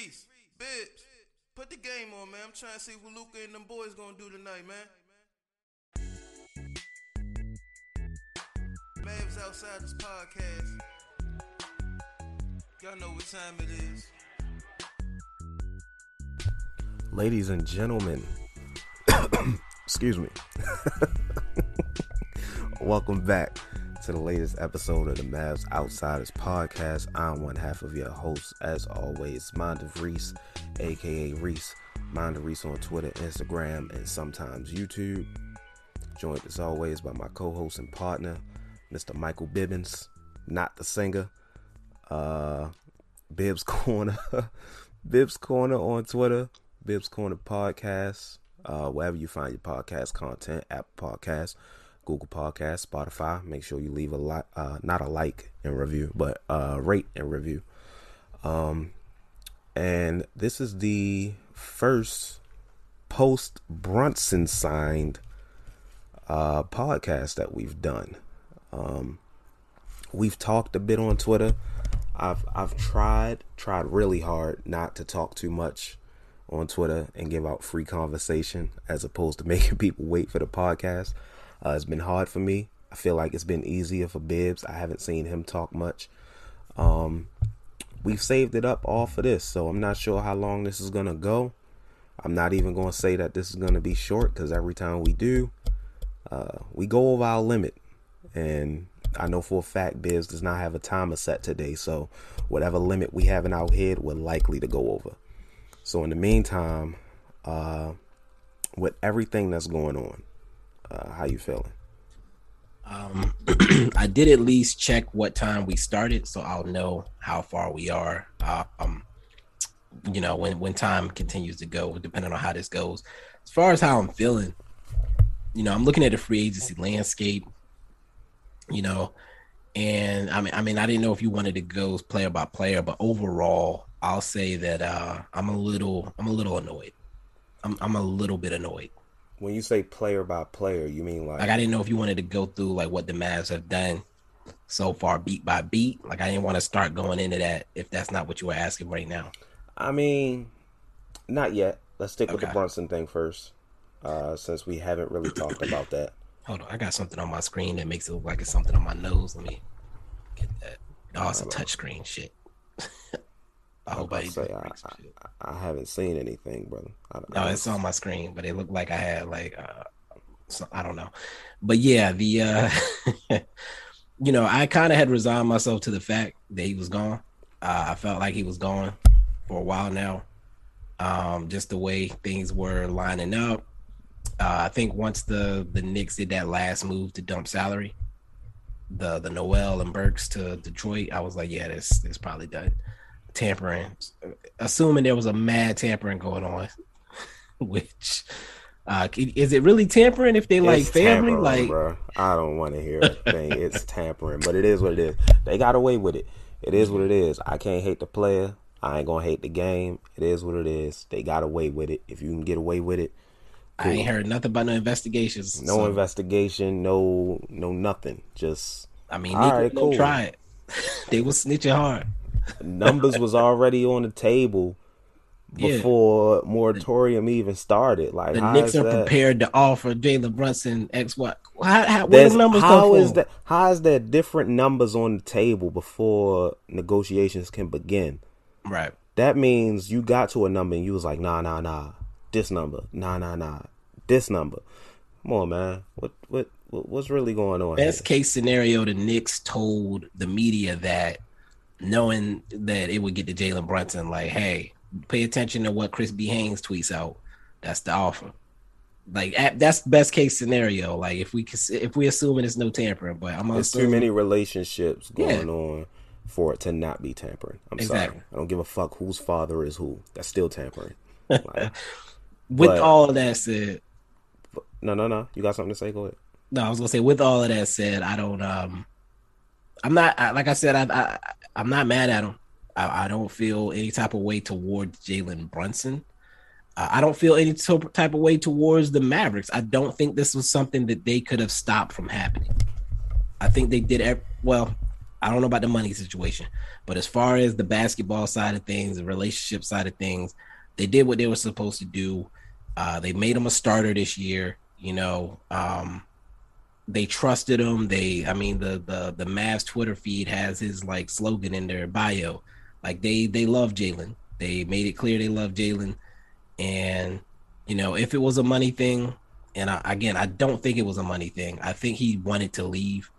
Reese, Bibbs, put the game on, man. I'm trying to see what Luka and them boys gonna do tonight, man. Mavs outside this podcast. Y'all know what time it is. Ladies and gentlemen, excuse me. Welcome back to the latest episode of the Mavs Outsiders podcast. I'm one half of your host, as always, Mind of Reese, aka Reese. Mind of Reese on Twitter, Instagram, and sometimes YouTube. Joined as always by my co-host and partner, Mr. Michael Bibbins, not the singer. Uh, Bibbs Corner, Bibbs Corner on Twitter, Bibbs Corner Podcast, uh, wherever you find your podcast content, Apple Podcasts, Google Podcast, Spotify. Make sure you leave a like, uh, not a like and review, but uh, rate and review. Um, and this is the first post Brunson signed uh, podcast that we've done. Um, we've talked a bit on Twitter. I've I've tried tried really hard not to talk too much on Twitter and give out free conversation as opposed to making people wait for the podcast. Uh, it's been hard for me. I feel like it's been easier for Bibbs. I haven't seen him talk much. Um, we've saved it up all for this, so I'm not sure how long this is gonna go. I'm not even gonna say that this is gonna be short because every time we do, uh, we go over our limit, and I know for a fact Bibbs does not have a timer set today, so whatever limit we have in our head, we're likely to go over. So in the meantime, uh, with everything that's going on, uh, how you feeling? Um, I did at least check what time we started, so I'll know how far we are. Uh, um, you know, when when time continues to go, depending on how this goes. As far as how I'm feeling, you know, I'm looking at the free agency landscape. You know, and I mean, I mean, I didn't know if you wanted to go player by player, but overall, I'll say that uh, I'm a little, I'm a little annoyed. I'm, I'm a little bit annoyed. When you say player by player, you mean like? Like I didn't know if you wanted to go through like what the Mavs have done so far, beat by beat. Like I didn't want to start going into that if that's not what you were asking right now. I mean, not yet. Let's stick with the Brunson thing first, uh, since we haven't really talked about that. Hold on, I got something on my screen that makes it look like it's something on my nose. Let me get that. Oh, it's a touch screen shit. I hope I, say, I, I, I, haven't seen anything, brother. no, it's on my screen, but it looked like I had like uh, so, I don't know, but yeah, the uh, you know I kind of had resigned myself to the fact that he was gone. Uh, I felt like he was gone for a while now. Um, just the way things were lining up. Uh, I think once the the Knicks did that last move to dump salary, the the Noel and Burks to Detroit, I was like, yeah, this this probably done tampering, assuming there was a mad tampering going on, which uh is it really tampering if they like family? Like, bro. I don't want to hear a thing. it's tampering, but it is what it is. They got away with it. It is what it is. I can't hate the player. I ain't gonna hate the game. It is what it is. They got away with it. If you can get away with it, cool. I ain't heard nothing about no investigations. No so. investigation. No, no nothing. Just I mean, they right, cool. try it. they was snitching hard numbers was already on the table before yeah. moratorium even started. Like the Knicks are that? prepared to offer Jalen Brunson X what? How, how where the numbers how is that? How is there different numbers on the table before negotiations can begin? Right. That means you got to a number and you was like, nah, nah, nah, this number, nah, nah, nah, this number. Come on, man. What, what, what's really going on? Best here? case scenario, the Knicks told the media that knowing that it would get to Jalen Brunson, like, hey, pay attention to what Chris B. Haynes tweets out. That's the offer. Like that's best case scenario. Like if we if we assuming it's no tampering, but I'm there's assuming, too many relationships going yeah. on for it to not be tampering. I'm exactly. sorry, I don't give a fuck whose father is who. That's still tampering. Like, with but, all that said, no, no, no. You got something to say? Go ahead. No, I was gonna say. With all of that said, I don't. Um, I'm not. I, like I said, I, I I'm not mad at him. I, I don't feel any type of way towards Jalen Brunson. Uh, I don't feel any type of way towards the Mavericks. I don't think this was something that they could have stopped from happening. I think they did. Ev- well, I don't know about the money situation, but as far as the basketball side of things, the relationship side of things, they did what they were supposed to do. Uh, they made him a starter this year. You know, um, they trusted him. They, I mean, the the the Mavs Twitter feed has his like slogan in their bio, like they they love Jalen. They made it clear they love Jalen, and you know, if it was a money thing, and I, again, I don't think it was a money thing. I think he wanted to leave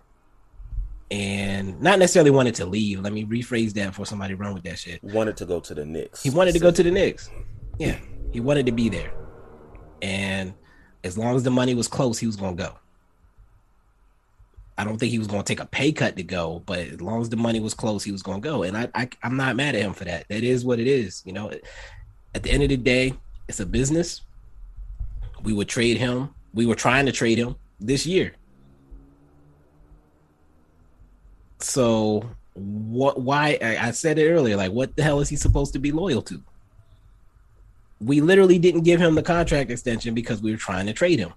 and not necessarily wanted to leave. Let me rephrase that for somebody run with that shit. Wanted to go to the Knicks. He wanted to go to the Knicks. Yeah, he wanted to be there, and as long as the money was close, he was gonna go. I don't think he was gonna take a pay cut to go, but as long as the money was close, he was gonna go. And I, I I'm not mad at him for that. That is what it is. You know, at the end of the day, it's a business. We would trade him. We were trying to trade him this year So what? Why? I said it earlier. Like, what the hell is he supposed to be loyal to? We literally didn't give him the contract extension because we were trying to trade him.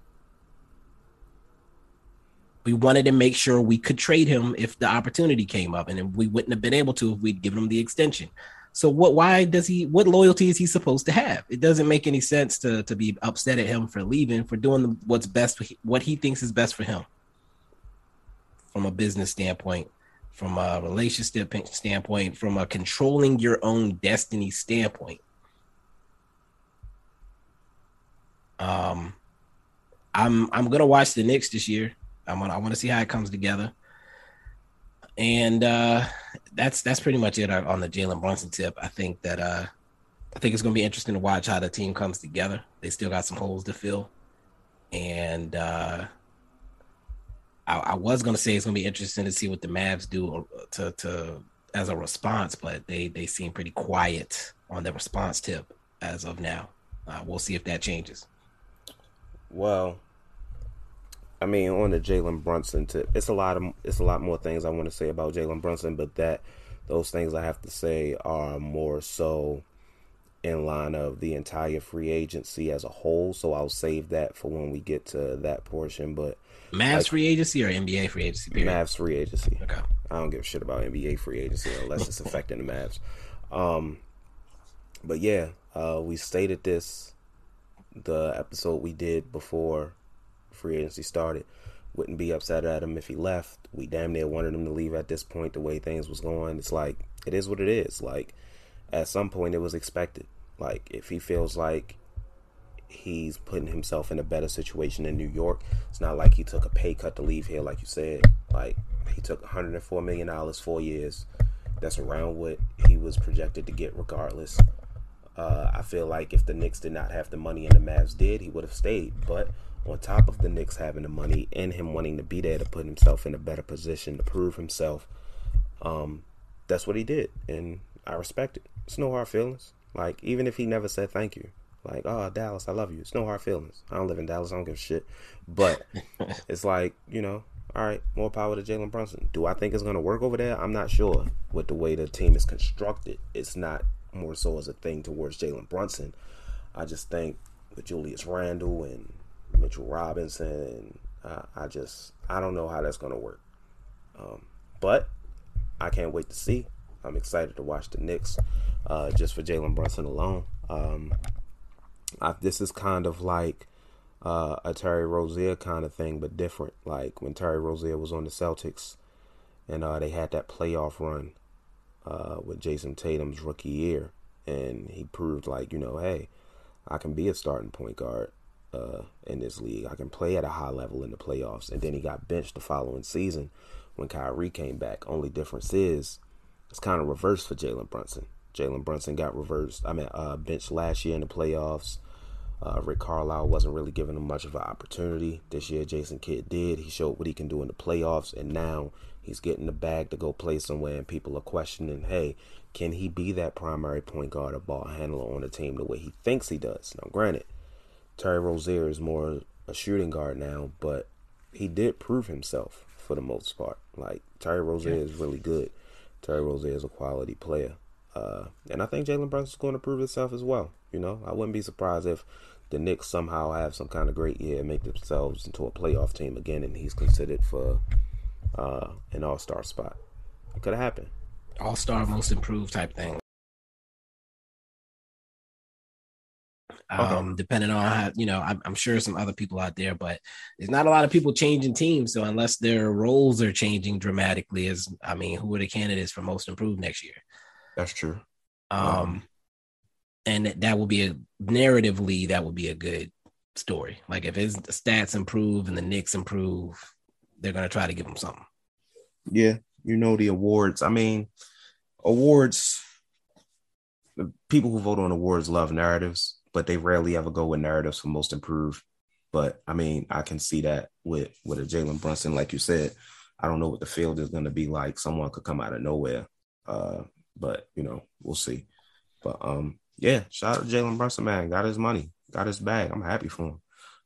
We wanted to make sure we could trade him if the opportunity came up, and we wouldn't have been able to if we'd given him the extension. So what? Why does he? What loyalty is he supposed to have? It doesn't make any sense to to be upset at him for leaving for doing what's best, what he thinks is best for him, from a business standpoint from a relationship standpoint, from a controlling your own destiny standpoint. Um, I'm I'm gonna watch the Knicks this year. I'm gonna I want to see how it comes together, and uh, that's that's pretty much it on the Jalen Brunson tip. I think that uh, I think it's gonna be interesting to watch how the team comes together. They still got some holes to fill, and uh, I, I was gonna say it's gonna be interesting to see what the Mavs do uh, to to as a response, but they they seem pretty quiet on the response tip as of now. Uh, we'll see if that changes. Well, I mean, on the Jalen Brunson tip, it's a lot of it's a lot more things I want to say about Jalen Brunson, but that those things I have to say are more so in line of the entire free agency as a whole. So I'll save that for when we get to that portion. But Mavs like, free agency or NBA free agency? Period? Mavs free agency. Okay. I don't give a shit about NBA free agency unless it's affecting the Mavs. Um, but yeah, uh, we stated this the episode we did before free agency started. Wouldn't be upset at him if he left. We damn near wanted him to leave at this point. The way things was going, it's like it is what it is. Like at some point, it was expected. Like if he feels like he's putting himself in a better situation in New York. It's not like he took a pay cut to leave here, like you said. Like he took 104 million dollars four years. That's around what he was projected to get, regardless. Uh, I feel like if the Knicks did not have the money and the Mavs did, he would have stayed. But on top of the Knicks having the money and him wanting to be there to put himself in a better position to prove himself, um, that's what he did, and I respect it. It's no hard feelings. Like even if he never said thank you, like, oh, Dallas, I love you. It's no hard feelings. I don't live in Dallas. I don't give a shit. But it's like, you know, all right, more power to Jalen Brunson. Do I think it's going to work over there? I'm not sure. With the way the team is constructed, it's not more so as a thing towards Jalen Brunson. I just think with Julius Randle and Mitchell Robinson, uh, I just I don't know how that's going to work. Um, but I can't wait to see. I'm excited to watch the Knicks uh, just for Jalen Brunson alone. Um, I, this is kind of like uh, a Terry Rozier kind of thing, but different. Like when Terry Rozier was on the Celtics, and uh, they had that playoff run uh, with Jayson Tatum's rookie year, and he proved like you know, hey, I can be a starting point guard uh, in this league. I can play at a high level in the playoffs. And then he got benched the following season when Kyrie came back. Only difference is it's kind of reversed for Jalen Brunson. Jalen Brunson got reversed. I mean, uh, benched last year in the playoffs. Uh, Rick Carlisle wasn't really giving him much of an opportunity. This year, Jason Kidd did. He showed what he can do in the playoffs, and now he's getting the bag to go play somewhere, and people are questioning, hey, can he be that primary point guard or ball handler on the team the way he thinks he does? Now, granted, Terry Rozier is more a shooting guard now, but he did prove himself for the most part. Like, Terry Rozier yeah. is really good. Terry Rozier is a quality player. Uh, and I think Jalen Brunson is going to prove himself as well. You know, I wouldn't be surprised if the Knicks somehow have some kind of great year and make themselves into a playoff team again, and he's considered for uh, an All Star spot. It could have happened. All star, most improved type thing. Um, depending on how you know, I'm, I'm sure some other people out there, but there's not a lot of people changing teams. So unless their roles are changing dramatically, as I mean, who are the candidates for most improved next year? That's true. Um, and that, that will be a narratively that would be a good story. Like if his stats improve and the Knicks improve, they're gonna try to give him something. Yeah, you know the awards. I mean, awards. The people who vote on awards love narratives, but they rarely ever go with narratives for most improved. But I mean, I can see that with with a Jalen Brunson, like you said. I don't know what the field is going to be like. Someone could come out of nowhere, uh, but you know, we'll see. But um, yeah, shout out to Jalen Brunson, man. Got his money, got his bag. I'm happy for him.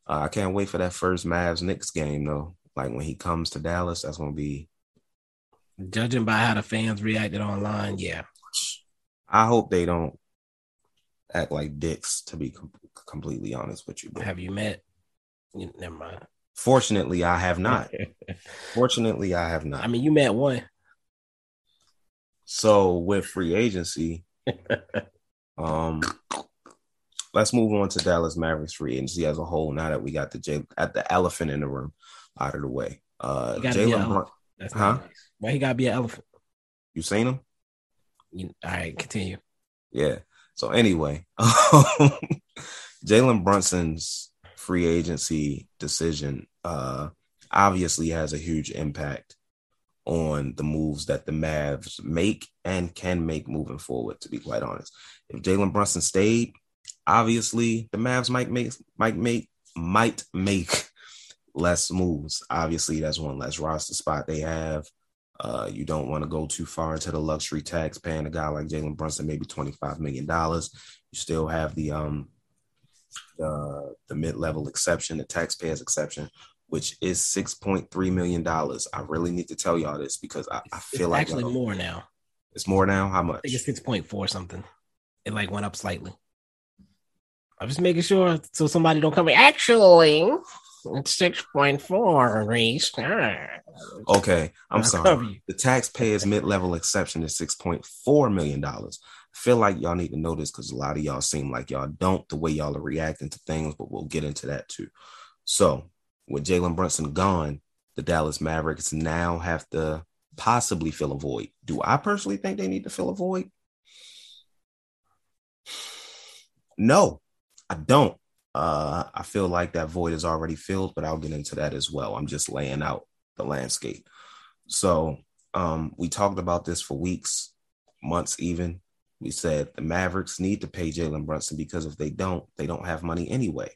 Uh, I can't wait for that first Mavs Knicks game though. Like when he comes to Dallas, that's gonna be. Judging by how the fans reacted online, yeah. I hope they don't act like dicks. To be com- completely honest with you, bro. Have you met? You, never mind. Fortunately, I have not. Fortunately, I have not. I mean, you met one. So with free agency, um, let's move on to Dallas Mavericks free agency as a whole. Now that we got the J- at the elephant in the room out of the way, uh, He gotta be an Jalen. Brun- That's Huh? nice. Why he gotta be an elephant? you seen him? You, all right, continue. Yeah. So anyway, Jalen Brunson's free agency decision uh, obviously has a huge impact on the moves that the Mavs make and can make moving forward. To be quite honest, if Jalen Brunson stayed, obviously the Mavs might make might make might make less moves. Obviously, that's one less roster spot they have. Uh, you don't want to go too far into the luxury tax, paying a guy like Jalen Brunson maybe twenty five million dollars. You still have the um the the mid level exception, the taxpayers exception, which is six point three million dollars. I really need to tell y'all this because I, I It's feel like actually more now. it's more now. How I much? think it's six point four something. It like went up slightly. I'm just making sure so somebody don't come in. Actually, it's six point four, Reese. Okay, I'm I'll sorry. The taxpayers mid-level exception is six point four million dollars. Feel like y'all need to know this because a lot of y'all seem like y'all don't the way y'all are reacting to things, but we'll get into that too. So with Jalen Brunson gone, the Dallas Mavericks now have to possibly fill a void. Do I personally think they need to fill a void? No, I don't. Uh, I feel like that void is already filled, but I'll get into that as well. I'm just laying out the landscape. So um, we talked about this for weeks, months, even. We said the Mavericks need to pay Jalen Brunson because if they don't, they don't have money anyway.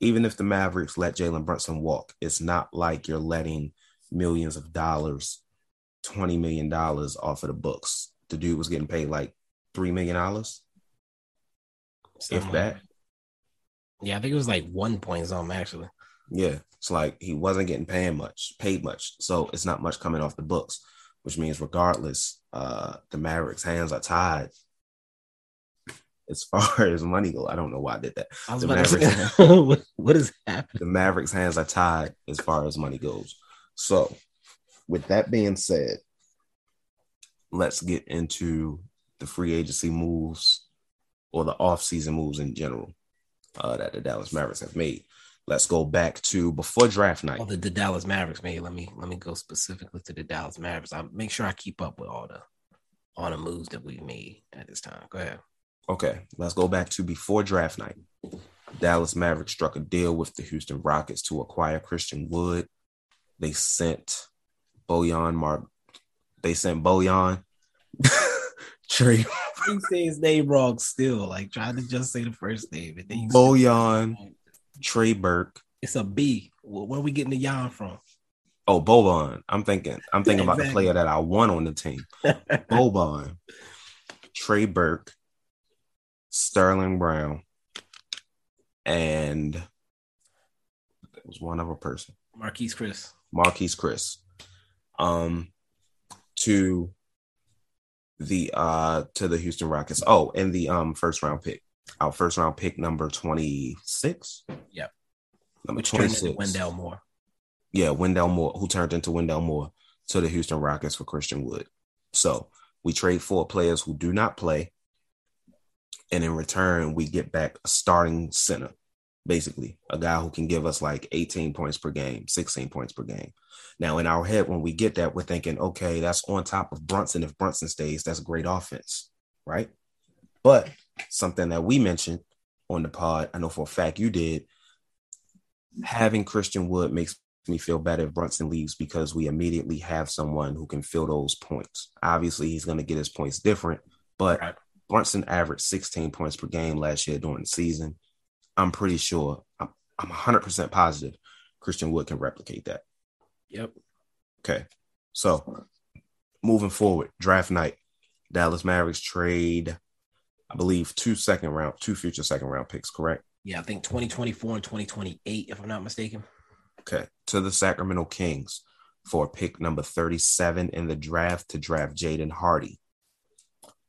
Even if the Mavericks let Jalen Brunson walk, it's not like you're letting millions of dollars, $20 million off of the books. The dude was getting paid like $3 million, if that. Yeah, I think it was like one point something actually. Yeah, it's like he wasn't getting paid much, paid much, so it's not much coming off the books, which means regardless, uh, the Mavericks' hands are tied as far as money go. I don't know why I did that. I was The about to say, what, what is happening? The Mavericks' hands are tied as far as money goes. So, with that being said, let's get into the free agency moves or the off-season moves in general uh, that the Dallas Mavericks have made. Let's go back to before draft night. Oh, the, the Dallas Mavericks made. Let me let me go specifically to the Dallas Mavericks. I make sure I keep up with all the all the moves that we've made at this time. Go ahead. Okay, let's go back to before draft night. Dallas Mavericks struck a deal with the Houston Rockets to acquire Christian Wood. They sent Bojan Mark. They sent Bojan. Trey You say his name wrong still. Like trying to just say the first name. And then Bojan, Trey Burke. it's a B. Where, are we getting the yarn from? Oh, Boban. I'm thinking. I'm thinking about the player that I want on the team. Boban, Trey Burke, Sterling Brown, and there was one other person. Marquese Chriss. Marquese Chriss um to the uh to the Houston Rockets. Oh, and the um first round pick. Our first round pick number 26. Yep. Number Which turned 26. into Wendell Moore. Yeah, Wendell Moore, who turned into Wendell Moore. to the Houston Rockets for Christian Wood. So we trade for players who do not play. And in return, we get back a starting center, basically, a guy who can give us like 18 points per game, 16 points per game. Now, in our head, when we get that, we're thinking, okay, that's on top of Brunson. If Brunson stays, that's great offense, right? But something that we mentioned on the pod, I know for a fact you did, having Christian Wood makes me feel better if Brunson leaves because we immediately have someone who can fill those points. Obviously, he's going to get his points different, but right. Brunson averaged 16 points per game last year during the season. I'm pretty sure, I'm, I'm 100% positive Christian Wood can replicate that. Yep. Okay. So moving forward, draft night, Dallas Mavericks trade, I believe, two second round, two future second round picks, correct? Yeah, I think 2024 and 2028, if I'm not mistaken. Okay. To the Sacramento Kings for pick number 37 in the draft to draft Jaden Hardy.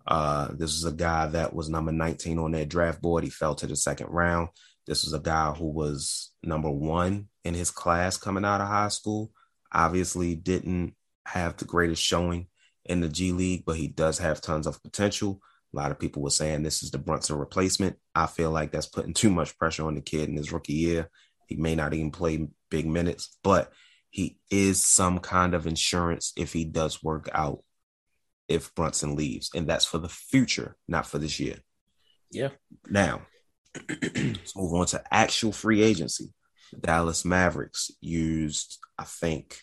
Uh, this is a guy that was number 19 on their draft board. He fell to the second round. This was a guy who was number one in his class coming out of high school. Obviously, didn't have the greatest showing in the G League, but he does have tons of potential. A lot of people were saying this is the Brunson replacement. I feel like that's putting too much pressure on the kid in his rookie year. He may not even play big minutes, but he is some kind of insurance if he does work out if Brunson leaves. And that's for the future, not for this year. Yeah. Now, let's move on to actual free agency. The Dallas Mavericks used, I think,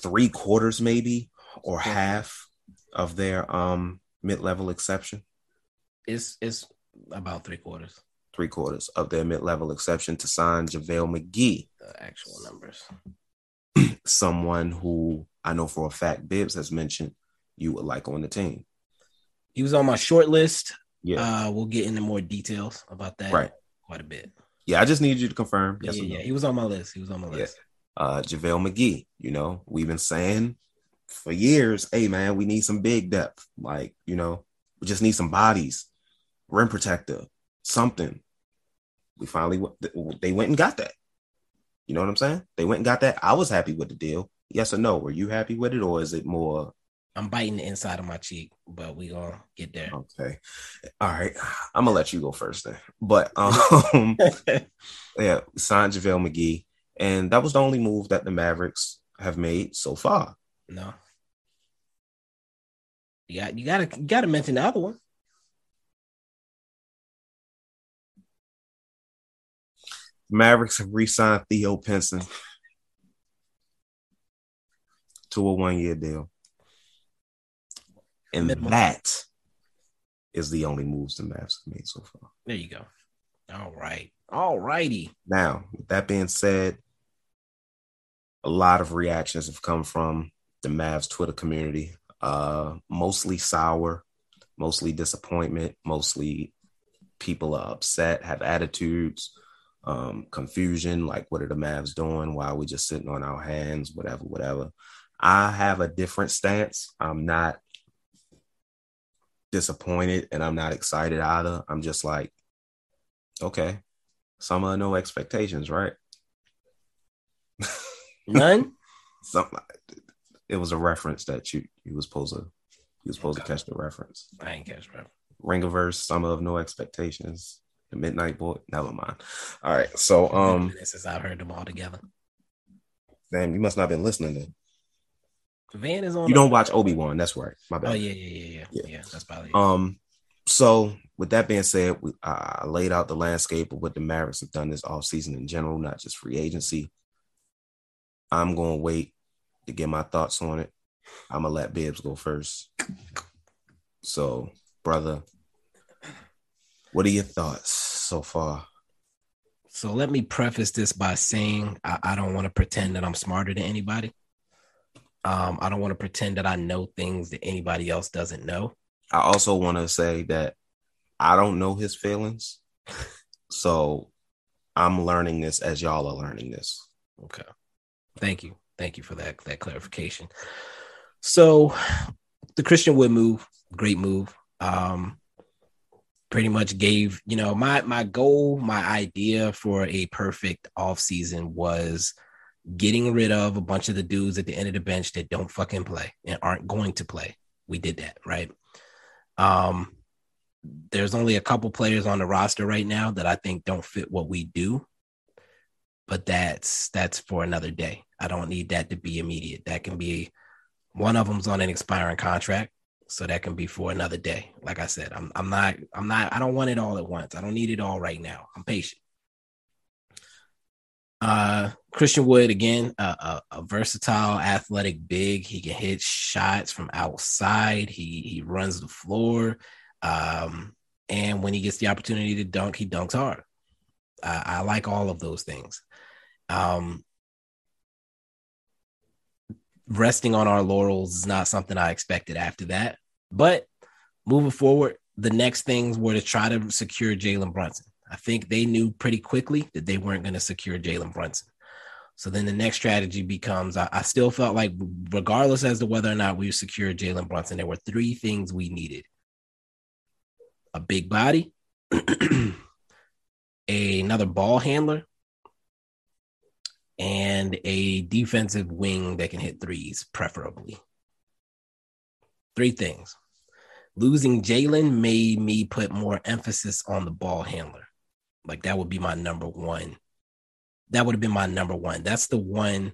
three quarters maybe or half of their um mid-level exception. It's it's about three quarters. Three quarters of their mid-level exception to sign JaVale McGee. The actual numbers. Someone who I know for a fact Bibbs has mentioned you would like on the team. He was on my short list. Yeah. Uh, we'll get into more details about that right. quite a bit. Yeah, I just need you to confirm. Yes yeah, yeah, yeah, he was on my list. He was on my list. Yeah. Uh JaVale McGee, you know, we've been saying for years, hey man, we need some big depth. Like, you know, we just need some bodies, rim protector, something. We finally they went and got that. You know what I'm saying? They went and got that. I was happy with the deal. Yes or no? Were you happy with it, or is it more? I'm biting the inside of my cheek, but we gonna get there. Okay, all right. I'm gonna let you go first then. But um, yeah, signed JaVale McGee, and that was the only move that the Mavericks have made so far. No, you got you gotta you gotta mention the other one. Mavericks have re-signed Theo Pinson to a one-year deal, and that is the only moves the Mavs have made so far. There you go. All right, all righty. Now, with that being said, a lot of reactions have come from the Mavs Twitter community uh, mostly sour, mostly disappointment, mostly people are upset, have attitudes, um, confusion, like what are the Mavs doing? Why are we just sitting on our hands? Whatever, whatever. I have a different stance. I'm not disappointed and I'm not excited either. I'm just like, okay, some are no expectations, right? None. Something it was a reference that you you was supposed to you was supposed okay. to catch the reference. I ain't catch reference. Ringerverse, Summer of No Expectations, The Midnight Boy. Never mind. All right, so um, since I've heard them all together. Damn, you must not have been listening then. Van is on. You don't watch Obi Wan. That's right. My bad. Oh yeah, yeah, yeah, yeah. Yeah, that's probably. It. Um. So with that being said, we, I laid out the landscape of what the Mavericks have done this off season in general, not just free agency. I'm to wait to get my thoughts on it. I'm gonna let Bibbs go first. So, brother, what are your thoughts so far? So let me preface this by saying I, I don't want to pretend that I'm smarter than anybody. Um, I don't want to pretend that I know things that anybody else doesn't know. I also want to say that I don't know his feelings. so I'm learning this as y'all are learning this. Okay. Thank you. Thank you for that that clarification. So, the Christian Wood move, great move. Um, pretty much gave you know my my goal, my idea for a perfect off season was getting rid of a bunch of the dudes at the end of the bench that don't fucking play and aren't going to play. We did that, right? Um, there's only a couple players on the roster right now that I think don't fit what we do, but that's that's for another day. I don't need that to be immediate. That can be one of them's on an expiring contract, so that can be for another day. Like I said, I'm I'm not I'm not I don't want it all at once. I don't need it all right now. I'm patient. Uh, Christian Wood again, a, a, versatile, athletic big. He can hit shots from outside. He he runs the floor, um, and when he gets the opportunity to dunk, he dunks hard. I, I like all of those things. Um, resting on our laurels is not something I expected after that. But moving forward, the next things were to try to secure Jalen Brunson. I think they knew pretty quickly that they weren't going to secure Jalen Brunson. So then the next strategy becomes I, I, still felt like, regardless as to whether or not we secured Jalen Brunson, there were three things we needed a big body, another ball handler, and a defensive wing that can hit threes, preferably. Three things. Losing Jalen made me put more emphasis on the ball handler. Like that would be my number one. That would have been my number one. That's the one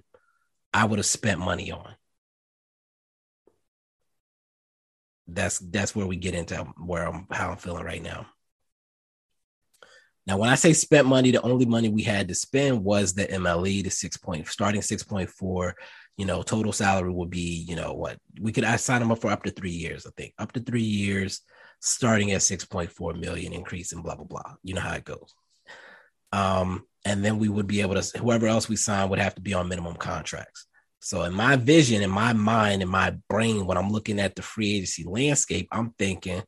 I would have spent money on. That's that's where we get into where I'm how I'm feeling right now. Now, when I say spent money, the only money we had to spend was the MLE, the six point starting six point four. You know, total salary would be, you know, what we could sign them up for up to three years, I think. Up to three years, starting at 6.4 million increase and blah blah blah. You know how it goes. Um, and then we would be able to whoever else we sign would have to be on minimum contracts. So in my vision, in my mind, in my brain, when I'm looking at the free agency landscape, I'm thinking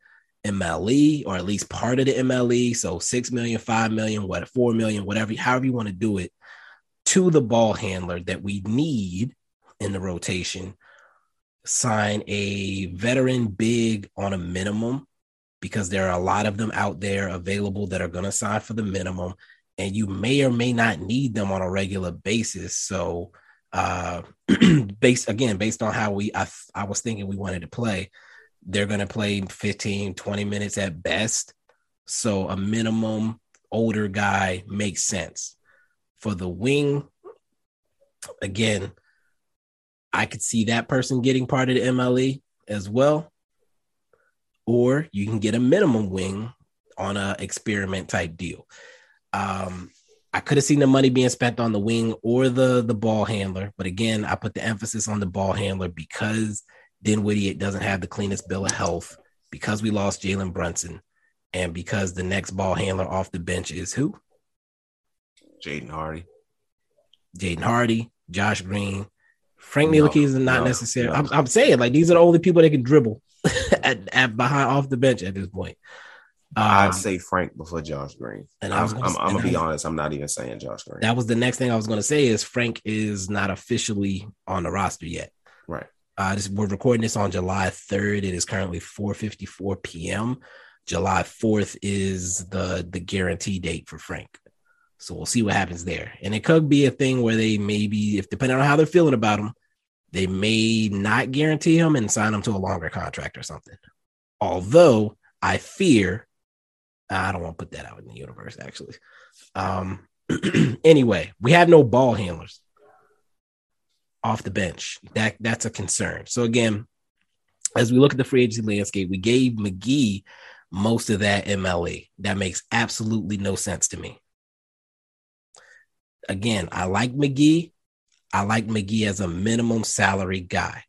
MLE or at least part of the MLE. So six million, five million, what four million, whatever, however you want to do it, to the ball handler that we need in the rotation. Sign a veteran big on a minimum because there are a lot of them out there available that are going to sign for the minimum and you may or may not need them on a regular basis. So, uh, based again, based on how we, I, I was thinking we wanted to play, they're going to play 15, 20 minutes at best. So, a minimum older guy makes sense. For the wing, again, I could see that person getting part of the MLE as well. Or you can get a minimum wing on a experiment type deal. Um, I could have seen the money being spent on the wing or the the ball handler, but again, I put the emphasis on the ball handler because Dinwiddie doesn't have the cleanest bill of health, because we lost Jalen Brunson, and because the next ball handler off the bench is who? Jaden Hardy. Jaden Hardy, Josh Green, Frank no, Ntilikina is not no, necessary. No. I'm, I'm, saying like these are the only people that can dribble at, at behind off the bench at this point. Um, I'd say Frank before Josh Green. And I was gonna, I'm, I'm gonna be honest. I'm not even saying Josh Green. That was the next thing I was gonna say is Frank is not officially on the roster yet. Right. Uh, this, we're recording this on July 3rd. It is currently 4:54 p.m. July 4th is the the guarantee date for Frank. So we'll see what happens there. And it could be a thing where they maybe, if depending on how they're feeling about him, they may not guarantee him and sign him to a longer contract or something. Although I fear I don't want to put that out in the universe, actually. Um, anyway, we have no ball handlers off the bench. That that's a concern. So again, as we look at the free agency landscape, we gave McGee most of that MLE. That makes absolutely no sense to me. Again, I like McGee. I like McGee as a minimum salary guy.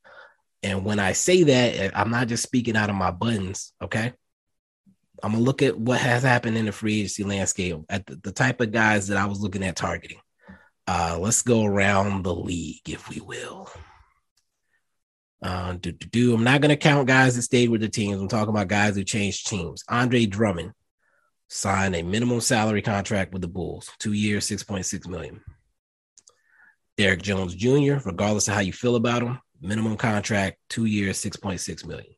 And when I say that, I'm not just speaking out of my buttons, okay? I'm gonna look at what has happened in the free agency landscape at the, the type of guys that I was looking at targeting. Uh, let's go around the league, if we will. Uh, do, do, do. I'm not to count guys that stayed with the teams. I'm talking about guys who changed teams. Andre Drummond signed a minimum salary contract with the Bulls, two years, 6.6 million. Derrick Jones Jr., regardless of how you feel about him, minimum contract, two years, 6.6 million.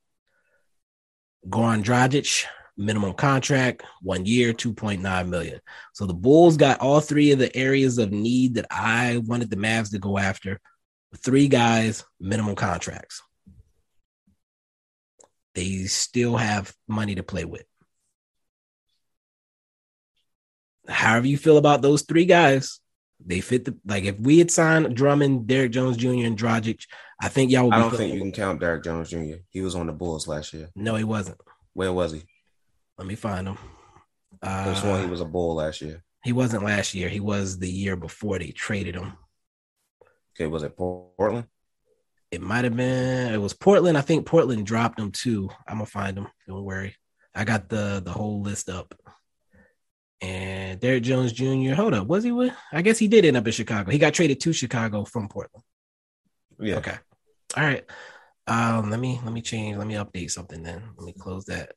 Goran Dragic, minimum contract, one year, 2.9 million. So the Bulls got all three of the areas of need that I wanted the Mavs to go after. Three guys, minimum contracts. They still have money to play with. However, you feel about those three guys, they fit the like. If we had signed Drummond, Derrick Jones Jr., and Dragic, I think y'all. Would I don't think you can count Derrick Jones Jr. He was on the Bulls last year. No, he wasn't. Where was he? Let me find him. Uh, one he was a Bull last year. He wasn't last year. He was the year before they traded him. Okay, was it Portland? It might have been. It was Portland. I think Portland dropped him too. I'm gonna find him. Don't worry. I got the the whole list up. And Derrick Jones Jr. Hold up, was he with? I guess he did end up in Chicago. He got traded to Chicago from Portland. Yeah. Okay. All right. Um, let me let me change. Let me update something then. Let me close that.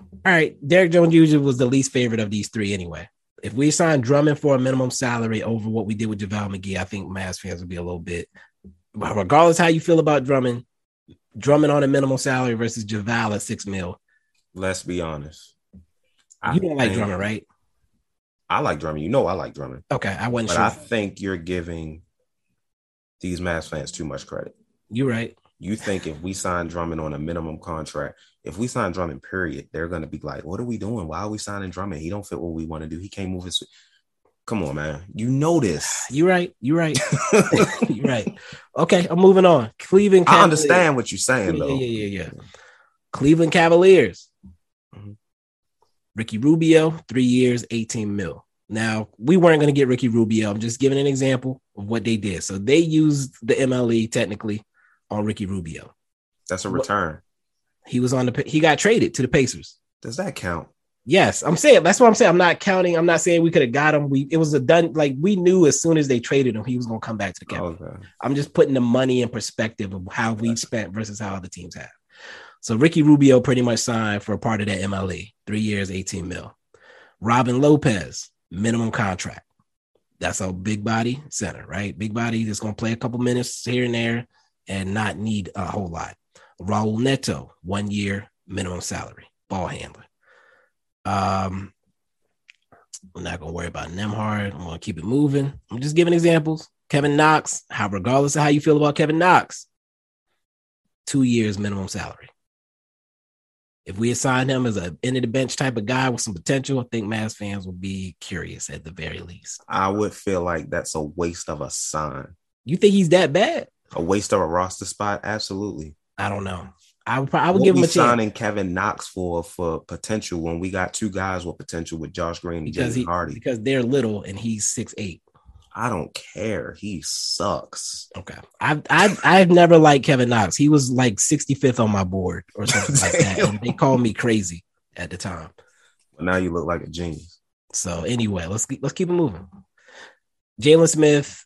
All right. Derrick Jones Jr. was the least favorite of these three anyway. If we signed Drummond for a minimum salary over what we did with JaVale McGee, I think Mavs fans would be a little bit. Regardless how you feel about Drummond, Drummond on a minimum salary versus JaVale at six mil. Let's be honest. You don't like Drummond, right? I like Drummond. You know I like Drummond. Okay, I wasn't but sure. I think you're giving these Mavs fans too much credit. You're right. You think if we sign Drummond on a minimum contract, if we sign Drummond, period, they're gonna be like, "What are we doing? Why are we signing Drummond? He don't fit what we want to do. He can't move his." Come on, man. You know this. You're right. You're right. you're right. Okay, I'm moving on. Cleveland. Cavaliers. I understand what you're saying, yeah, though. Yeah, yeah, yeah. Cleveland Cavaliers. Ricky Rubio, three years, 18 mil. Now, we weren't going to get Ricky Rubio. I'm just giving an example of what they did. So they used the MLE technically on Ricky Rubio. That's a return. He was on the he got traded to the Pacers. Does that count? Yes, I'm saying that's what I'm saying. I'm not counting. I'm not saying we could have got him. We it was a done like we knew as soon as they traded him, he was gonna come back to the oh, Cavaliers. Okay. I'm just putting the money in perspective of how we spent versus how other teams have. So Ricky Rubio pretty much signed for a part of that MLE, three years, 18 mil. Robin Lopez, minimum contract. That's a big body center, right? Big body that's gonna play a couple minutes here and there and not need a whole lot. Raul Neto, one year minimum salary, ball handler. Um, I'm not gonna worry about Nemhard. I'm gonna keep it moving. I'm just giving examples. Kevin Knox, how regardless of how you feel about Kevin Knox, two years minimum salary. If we assign him as an end of the bench type of guy with some potential, I think Mavs fans will be curious at the very least. I would feel like that's a waste of a sign. You think he's that bad? A waste of a roster spot? Absolutely. I don't know. I would, I would give him a chance. signing Kevin Knox for for potential when we got two guys with potential with Josh Green and because he, Hardy. Because they're little and he's six eight. I don't care. He sucks. Okay. I've I've I've never liked Kevin Knox. He was like 65th on my board or something like that. And they called me crazy at the time. But now you look like a genius. So anyway, let's let's keep it moving. Jalen Smith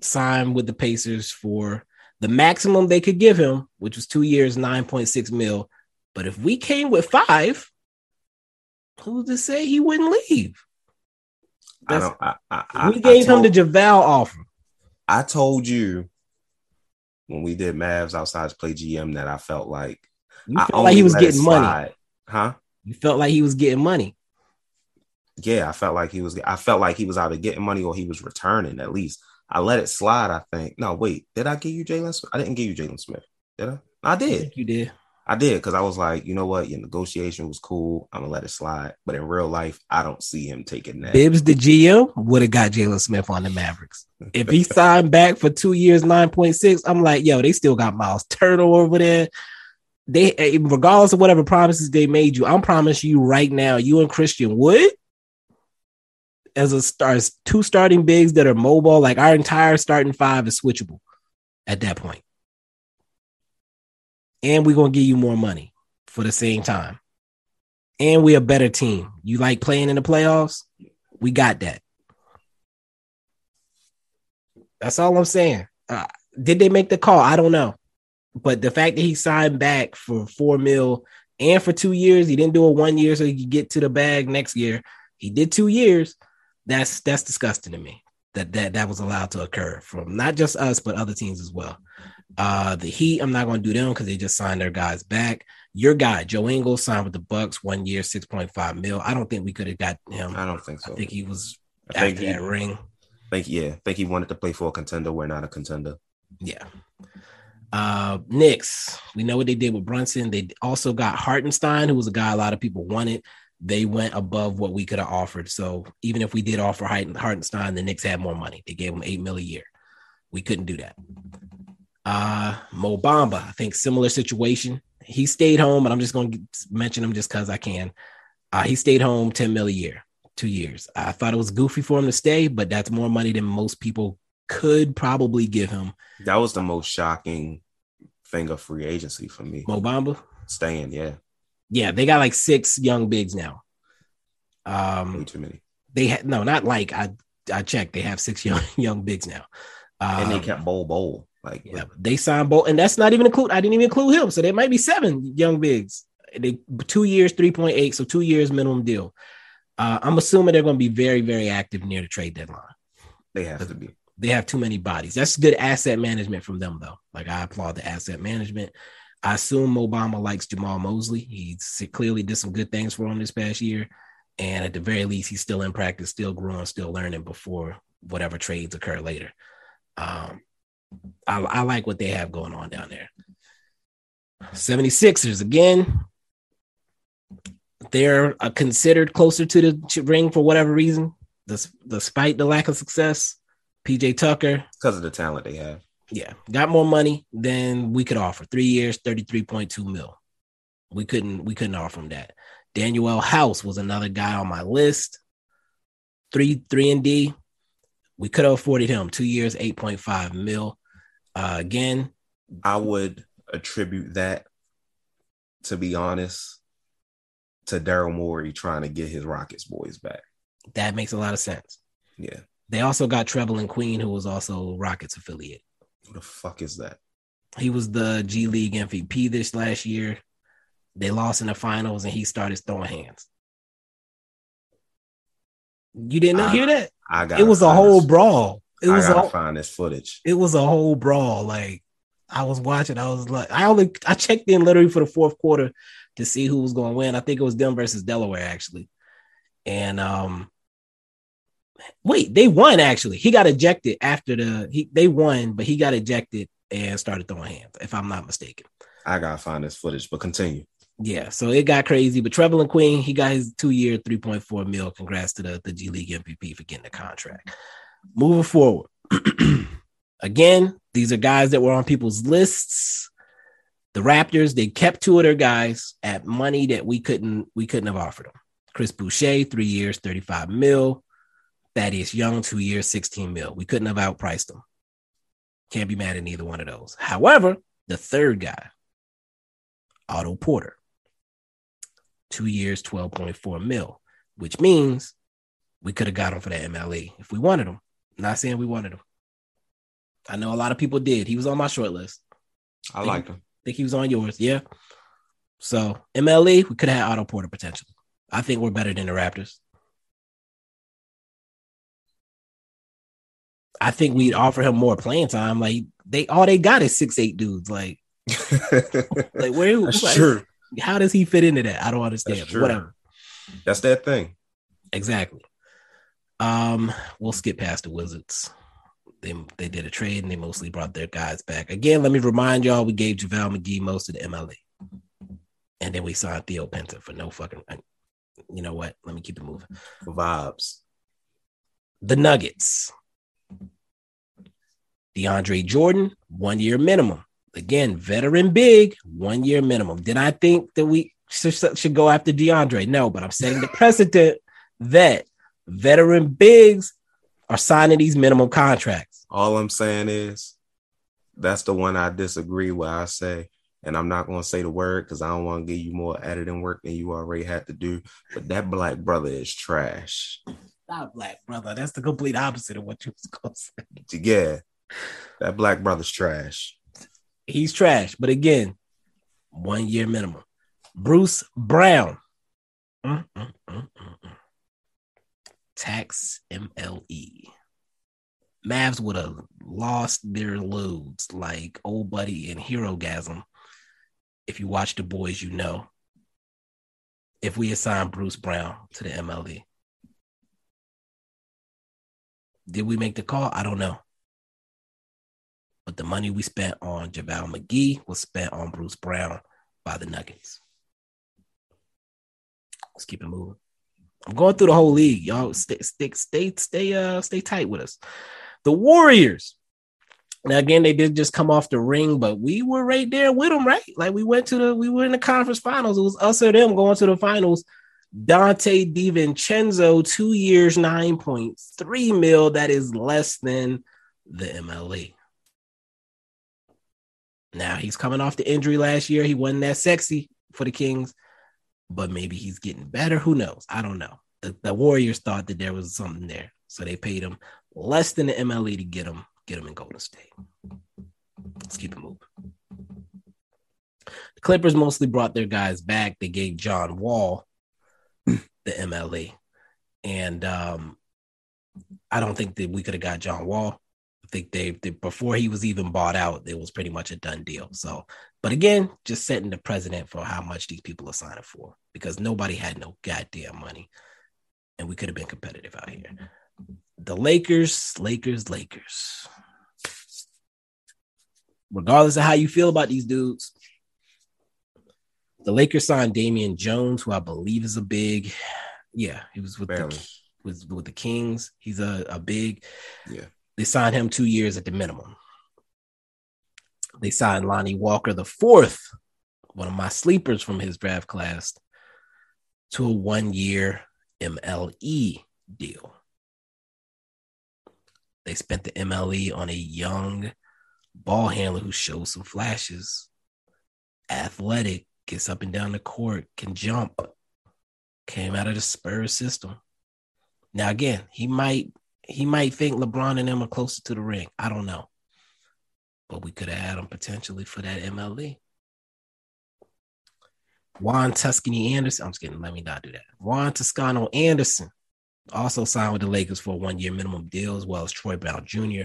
signed with the Pacers for the maximum they could give him, which was two years, 9.6 mil. But if we came with five, who's to say he wouldn't leave? That's, I don't. I, I, we gave told, him the JaVale offer. I told you when we did Mavs outside play GM that I felt like you felt like he was getting money, huh? You felt like he was getting money. Yeah, I felt like he was. I felt like he was either getting money or he was returning at least. I let it slide. I think. No, wait. Did I give you Jalen? I didn't give you Jalen Smith. Did I? I did. I you did. I did because I was like, you know what? Your negotiation was cool. I'm gonna let it slide. But in real life, I don't see him taking that. Bibbs, the GM, would have got Jalen Smith on the Mavericks. If he signed back for two years, nine point six, I'm like, yo, they still got Myles Turner over there. They, eh, regardless of whatever promises they made you, I'm promising you right now, you and Christian Wood as a star, two starting bigs that are mobile. Like our entire starting five is switchable at that point and we're gonna give you more money for the same time. And we're a better team. You like playing in the playoffs? We got that. That's all I'm saying. Uh, did they make the call? I don't know. But the fact that he signed back for four mil and for two years, he didn't do a one year so he could get to the bag next year. He did two years. That's that's disgusting to me. That that that was allowed to occur from not just us but other teams as well. Uh, the Heat, I'm not going to do them because they just signed their guys back. Your guy, Joe Ingles, signed with the Bucks one year, six point five mil. I don't think we could have got him. I don't think so. I think he was I think after he, that ring. think yeah, think he wanted to play for a contender. We're not a contender. Yeah. Uh Knicks, we know what they did with Brunson. They also got Hartenstein, who was a guy a lot of people wanted. They went above what we could have offered. So even if we did offer Harten- Hartenstein, the Knicks had more money. They gave him eight mil a year. We couldn't do that. Uh Mo Bamba, I think similar situation. He stayed home, and I'm just going to mention him just because I can. Uh, he stayed home 10 mil a year, two years. I thought it was goofy for him to stay, but that's more money than most people could probably give him. That was the most shocking thing of free agency for me. Mo Bamba. Staying, yeah, Yeah, they got like six young bigs now. way Um, too many. they had no, not like I I checked. They have six young young bigs now. Um, and they kept Bol Bol. Like, yeah, they signed both, and that's not even include. I didn't even include him, so there might be seven young bigs. They two years, three point eight, so two years minimum deal. Uh, I'm assuming they're going to be very, very active near the trade deadline. they have to be. They have too many bodies. That's good asset management from them, though. Like I applaud the asset management. I assume Obama likes Jamahl Mosley. He clearly did some good things for him this past year, and at the very least, he's still in practice, still growing, still learning before whatever trades occur later. Um, I, I like what they have going on down there. 76ers again. They're uh, considered closer to the ring for whatever reason, despite the lack of success. PJ Tucker, Because of the talent they have. Yeah, got more money than we could offer. Three years, 33.2 mil. We couldn't we couldn't offer him that. Danuel House was another guy on my list. Three, three and D. We could have afforded him two years, 8.5 mil. Uh, again, I would attribute that, to be honest, to Daryl Morey trying to get his Rockets boys back. that makes a lot of sense. Yeah. They also got Trevelin Queen, who was also Rockets affiliate. What the fuck is that? He was the G League MVP this last year. They lost in the finals, and he started throwing hands. You didn't Ah, hear that? I got It was a whole brawl. It was I gotta a, find this footage. it was a whole brawl. Like I was watching, I was like, I only I checked in literally for the fourth quarter to see who was going to win. I think it was them versus Delaware actually, and um, wait, they won actually. He got ejected after the he they won, but he got ejected and started throwing hands, if I'm not mistaken. I gotta find this footage, but continue. Yeah, so it got crazy. But Trevelin Queen, he got his two year, 3.4 mil. Congrats to the, the G League MVP for getting the contract. Moving forward. Again, these are guys that were on people's lists. The Raptors, they kept two of their guys at money that we couldn't we couldn't have offered them. Chris Boucher, three years, 35 mil. Thaddeus Young, two years, 16 mil. We couldn't have outpriced them. Can't be mad at either one of those. However, the third guy, Otto Porter, two years, 12.4 mil, which means we could have got him for the MLE if we wanted him. Not saying we wanted him. I know a lot of people did. He was on my short list. I like him. think he was on yours. Yeah. So MLE, we could have had Otto Porter potentially. I think we're better than the Raptors. I think we'd offer him more playing time. Like they all they got is six eight dudes. Like like where That's like, true. how does he fit into that? I don't understand. That's. Whatever. That's that thing. Exactly. Um, we'll skip past the Wizards. They they did a trade and they mostly brought their guys back. Again, let me remind y'all, we gave JaVale McGee most of the MLE. And then we signed Theo Pinson for no fucking you know what? Let me keep it moving. Vibes. The Nuggets. DeAndre Jordan, one year minimum. Again, veteran big, one year minimum. Did I think that we should, should go after DeAndre? No, but I'm setting the precedent that veteran bigs are signing these minimum contracts. All I'm saying is that's the one I disagree with. I say, and I'm not gonna say the word because I don't want to give you more editing work than you already had to do. But that black brother is trash. Not black brother. That's the complete opposite of what you was gonna say. Yeah, that black brother's trash. He's trash, but again, one year minimum. Bruce Brown. Mm, mm, mm. Tax MLE. Mavs would have lost their loads like old buddy and hero gasm. If you watch the boys, you know. If we assign Bruce Brown to the MLE, did we make the call? I don't know. But the money we spent on JaVale McGee was spent on Bruce Brown by the Nuggets. Let's keep it moving. I'm going through the whole league. Y'all stay, stay, stay, stay, uh, stay tight with us. The Warriors. Now again, they did just come off the ring, but we were right there with them, right? Like we went to the, we were in the conference finals. It was us or them going to the finals. Donte DiVincenzo, two years, 9.3 mil. That is less than the MLE. Now he's coming off the injury last year. He wasn't that sexy for the Kings, but maybe he's getting better. Who knows? I don't know. The, the Warriors thought that there was something there, so they paid him less than the MLE to get him get him in Golden State. Let's keep it moving. The Clippers mostly brought their guys back. They gave John Wall the MLE, and um, I don't think that we could have got John Wall. I think they, they before he was even bought out, it was pretty much a done deal. So, but again, just setting the precedent for how much these people are signing for because nobody had no goddamn money, and we could have been competitive out here. Mm-hmm. The Lakers, Lakers, Lakers. Regardless of how you feel about these dudes, the Lakers signed Damian Jones, who I believe is a big, yeah, he was with Barely. the with, with the Kings. He's a, a big, Yeah. They signed him two years at the minimum. They signed Lonnie Walker the fourth, one of my sleepers from his draft class, to a one year MLE deal. They spent the MLE on a young ball handler who shows some flashes, athletic, gets up and down the court, can jump, came out of the Spurs system. Now again, he might he might think LeBron and them are closer to the ring. I don't know. But we could have had him potentially for that MLE. Juan Tuscany Anderson. I'm just kidding. Let me not do that. Juan Toscano Anderson also signed with the Lakers for a one year minimum deal, as well as Troy Brown Jr.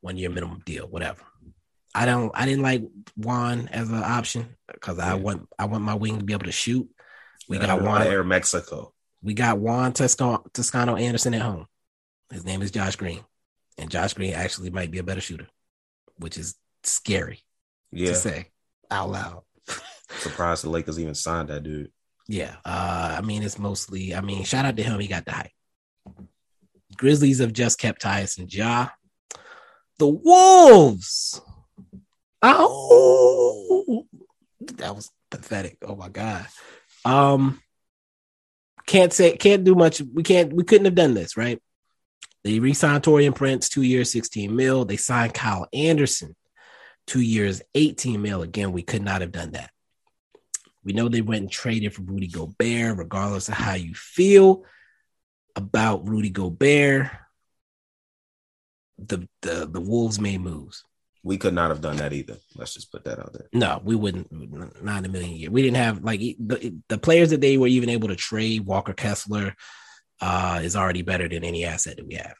one year minimum deal, whatever. I don't. I didn't like Juan as an option because I want I want my wing to be able to shoot. We And got Juan. Air Mexico. We got Juan Toscano, Toscano Anderson at home. His name is Josh Green, and Josh Green actually might be a better shooter, which is scary Yeah. to say out loud. Surprised the Lakers even signed that dude. Yeah, uh, I mean it's mostly. I mean, shout out to him. He got the hype. Grizzlies have just kept Tyus and Ja. The Wolves. Oh, that was pathetic. Oh my god. Um, can't say can't do much. We can't. We couldn't have done this, right? They re-signed Taurean Prince, two years, sixteen mil. They signed Kyle Anderson, two years, eighteen mil. Again, we could not have done that. We know they went and traded for Rudy Gobert, regardless of how you feel about Rudy Gobert. The the the Wolves made moves. We could not have done that either. Let's just put that out there. No, we wouldn't. Not in a million years. We didn't have like the, the players that they were even able to trade. Walker Kessler uh, is already better than any asset that we have.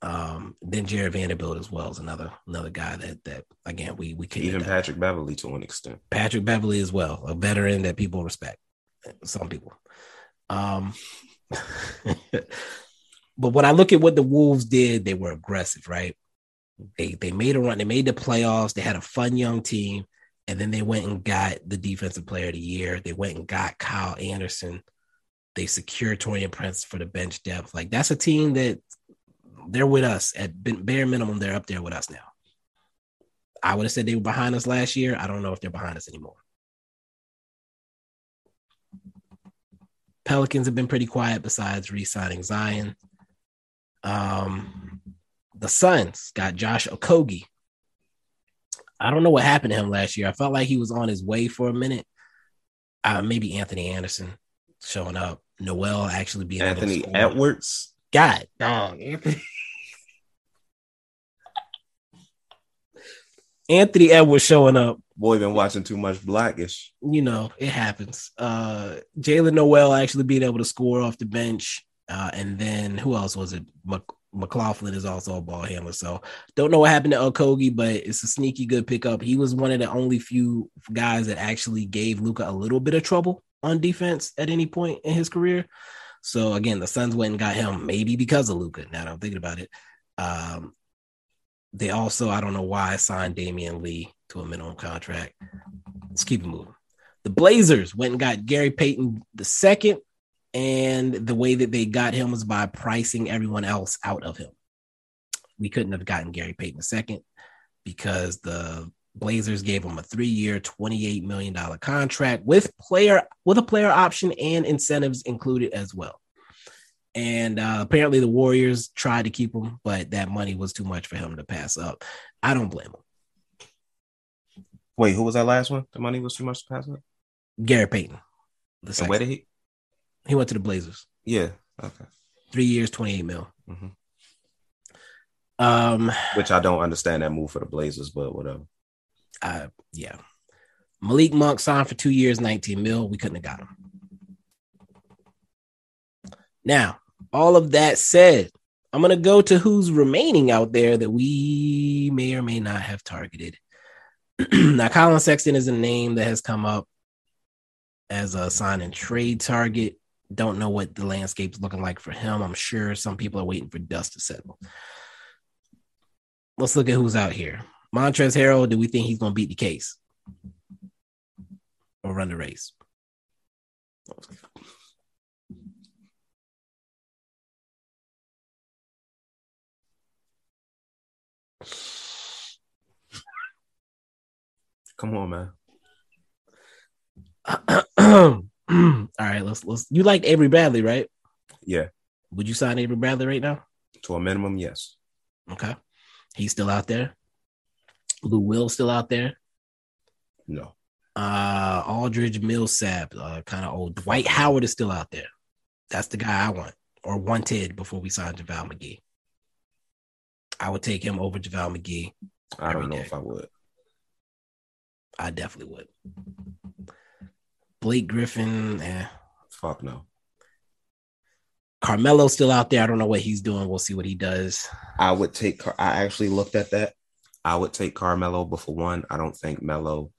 Um, then Jarred Vanderbilt as well is another another guy that that again we we couldn't Even. Patrick Beverley to an extent. Patrick Beverley as well, a veteran that people respect. Some people. Um, but when I look at what the Wolves did, they were aggressive, right? They they made a run, they made the playoffs, they had a fun young team, and then they went and got the defensive player of the year. They went and got Kyle Anderson. They secure Taurean Prince for the bench depth. Like that's a team that they're with us at bare minimum. They're up there with us now. I would have said they were behind us last year. I don't know if they're behind us anymore. Pelicans have been pretty quiet besides re-signing Zion. Um, the Suns got Josh Okogie. I don't know what happened to him last year. I felt like he was on his way for a minute. Uh, maybe Anthony Anderson showing up. Noel actually being able to Anthony score. Edwards. God, dog, Anthony. Anthony Edwards showing up. Boy, been watching too much Blackish. You know, it happens. Uh Jaylen Nowell actually being able to score off the bench. Uh, and then who else was it? Mc- McLaughlin is also a ball handler. So don't know what happened to Okogie, but it's a sneaky good pickup. He was one of the only few guys that actually gave Luka a little bit of trouble on defense at any point in his career. So again, the Suns went and got him maybe because of Luka. Now that I'm thinking about it. Um, they also, I don't know why, signed Damion Lee to a minimum contract. Let's keep it moving. The Blazers went and got Gary Payton the second, and the way that they got him was by pricing everyone else out of him. We couldn't have gotten Gary Payton the second because the Blazers gave him a three-year, $28 million contract with player with a player option and incentives included as well. And uh, apparently the Warriors tried to keep him, but that money was too much for him to pass up. I don't blame him. Wait, who was that last one? The money was too much to pass up. Gary Payton. The And where did he? He went to the Blazers. Yeah. Okay. Three years, 28 mil. Mhm. Um, Which I don't understand that move for the Blazers, but whatever. Uh, yeah. Malik Monk signed for two years, 19 mil. We couldn't have got him. Now, all of that said, I'm going to go to who's remaining out there that we may or may not have targeted. now, Collin Sexton is a name that has come up as a sign and trade target. Don't know what the landscape's looking like for him. I'm sure some people are waiting for dust to settle. Let's look at who's out here. Montrez Harrell, do we think he's going to beat the case or run the race? Come on, man. All right, let's let's. You like Avery Bradley, right? Yeah. Would you sign Avery Bradley right now? To a minimum, yes. Okay, he's still out there. Lou Will still out there. No. Uh, Aldridge Millsap, uh, kind of old. Dwight Howard is still out there. That's the guy I want or wanted before we signed JaVale McGee. I would take him over JaVale McGee. I don't know day. if I would. I definitely would. Blake Griffin, eh. Fuck no. Carmelo's still out there. I don't know what he's doing. We'll see what he does. I would take. I actually looked at that. I would take Carmelo, but for one, I don't think Melo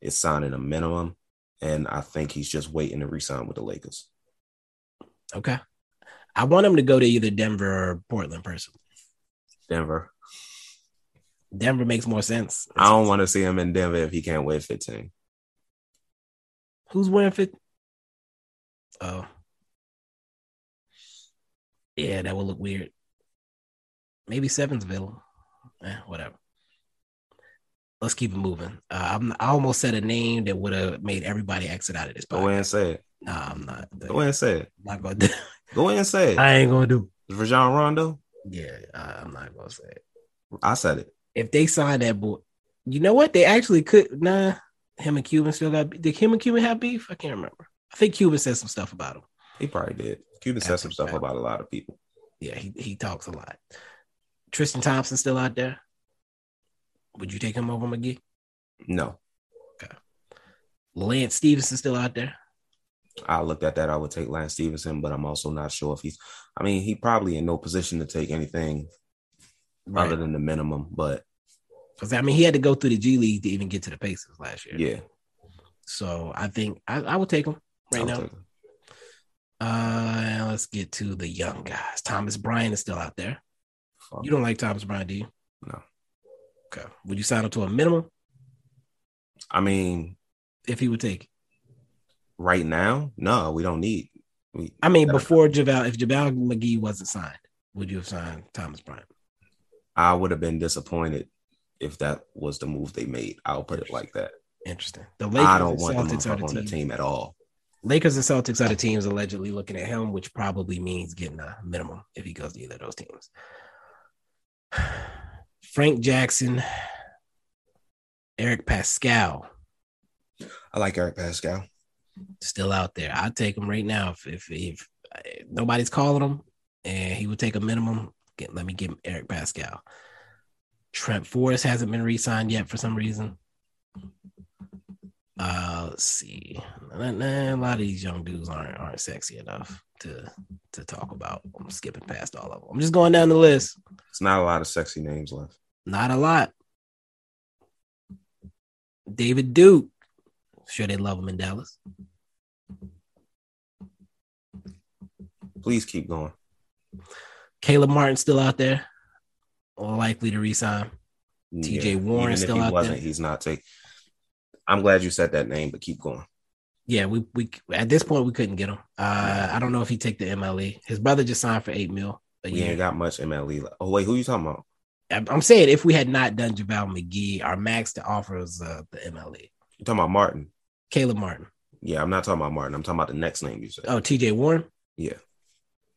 is signing a minimum, and I think he's just waiting to resign with the Lakers. Okay. I want him to go to either Denver or Portland personally. Denver. Denver makes more sense. I don't want to see him in Denver if he can't win 15. Who's wearing fit? Oh. Yeah, that would look weird. Maybe seven's available. Eh, whatever. Let's keep it moving. Uh, I'm, I almost said a name that would have made everybody exit out of this. Go ahead and say it. Nah, I'm not. Go ahead and say it. I'm not gonna do. Go ahead and say it. I ain't gonna do. Rajon Rondo. Yeah, I- I'm not gonna say it. I said it. If they sign that boy, you know what? They actually could. Nah, him and Cuban still got. Did him and Cuban have beef? I can't remember. I think Cuban said some stuff about him. He probably did. Cuban said some stuff about a lot of people. Yeah, he, he talks a lot. Tristan Thompson still out there. Would you take him over McGee? No. Okay. Lance Stephenson still out there. I looked at that. I would take Lance Stephenson, but I'm also not sure if he's. I mean, he probably in no position to take anything other than the minimum. But Because I mean, he had to go through the G League to even get to the Pacers last year. yeah, So I think I, I would take him right now. him. Uh, let's get to the young guys. Thomas Bryant is still out there. Fuck. You don't like Thomas Bryant, do you? No. Okay. Would you sign him to a minimum I mean, if he would take? it? right now, no, we don't need. We, I mean, before JaVale, if JaVale McGee wasn't signed, would you have signed Thomas Bryant? I would have been disappointed if that was the move they made. I'll put it like that. Interesting. The Lakers I don't want Celtics are on the the team. team at all. Lakers and Celtics are the teams allegedly looking at him, which probably means getting a minimum if he goes to either of those teams. Frank Jackson, Eric Paschall, I like Eric Paschall. still out there. I'd take him right now if if, if nobody's calling him and he would take a minimum. Get, let me give him Eric Paschall. Trent Forrest hasn't been re-signed yet for some reason. Uh, let's see. Nah, nah, a lot of these young dudes aren't aren't sexy enough to to talk about. I'm skipping past all of them. I'm just going down the list. It's not a lot of sexy names left. Not a lot. David Duke. Sure, they love him in Dallas. Please keep going. Caleb Martin still out there, likely to resign. TJ Warren Even still he out wasn't, there. he's not taking. I'm glad you said that name, but keep going. Yeah, we we at this point we couldn't get him. Uh, I don't know if he take the MLE. His brother just signed for eight mil a We year. ain't got much MLE. left. Oh wait, who you talking about? I'm saying if we had not done JaVale McGee, our max to offer is uh, the MLE. You talking about Martin? Caleb Martin. Yeah, I'm not talking about Martin. I'm talking about the next name you said. Oh, TJ Warren. Yeah.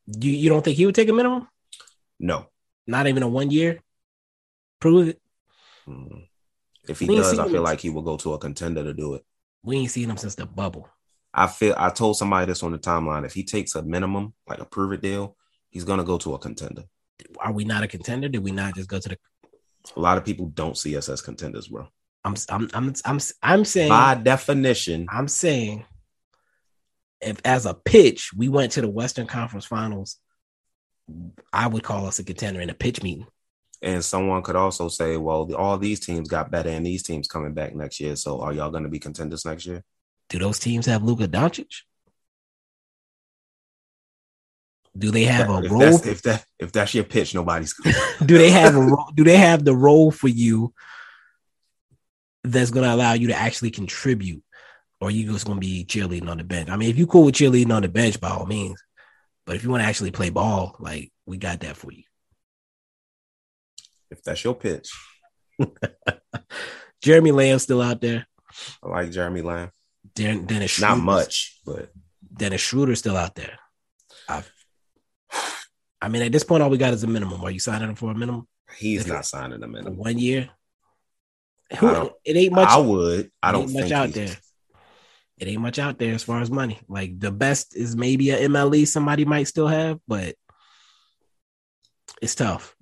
You you don't think he would take a minimum? No. Not even a one year. Prove it. Mm. If he We does, I feel it. like he will go to a contender to do it. We ain't seen him since the bubble. I feel I told somebody this on the timeline. If he takes a minimum, like a prove it deal, he's gonna go to a contender. Are we not a contender? Did we not just go to the? A lot of people don't see us as contenders, bro. I'm I'm I'm I'm I'm saying By definition, I'm saying if as a pitch we went to the Western Conference Finals, I would call us a contender in a pitch meeting. and someone could also say, well, the- all these teams got better, and these teams coming back next year. So, are y'all gonna be contenders next year? Do those teams have Luka Doncic? Do they have a if role? that's if that if that's your pitch, nobody's. do they have a role? Do they have the role for you that's going to allow you to actually contribute, or you just going to be cheerleading on the bench? I mean, if you cool with cheerleading on the bench, by all means. But if you want to actually play ball, like we got that for you. if that's your pitch, Jeremy Lamb's still out there. I like Jeremy Lamb. Den- Dennis Not much, but Dennis Schroeder's still out there. i I mean, at this point, all we got is a minimum. Are you signing him for a minimum? he's If not it- signing a minimum. One year? Who, it ain't much. I would. I don't much out there. It ain't much out there as far as money. Like the best is maybe a MLE somebody might still have, but it's tough.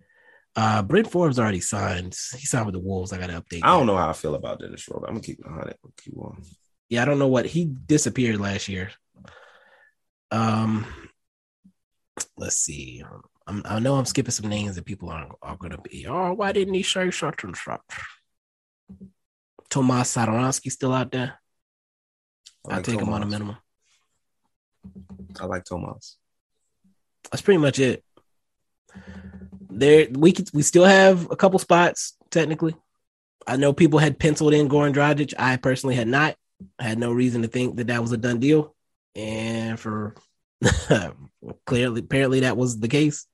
Uh Bryn Forbes already signed. He signed with the Wolves. I gotta update. I don't that. know how I feel about Dennis Schroeder. I'm gonna keep it 100. Keep on. Yeah, I don't know what he disappeared last year. Um, let's see. Um, I'm, I know I'm skipping some names that people aren't are going to be. Oh, why didn't he say such and such? Tomas Satoransky still out there. I I'll like take him on a minimum. I like Tomas. That's pretty much it. There, we could we still have a couple spots technically. I know people had penciled in Goran Dragic. I personally had not. I had no reason to think that that was a done deal, and for clearly, apparently that was the case.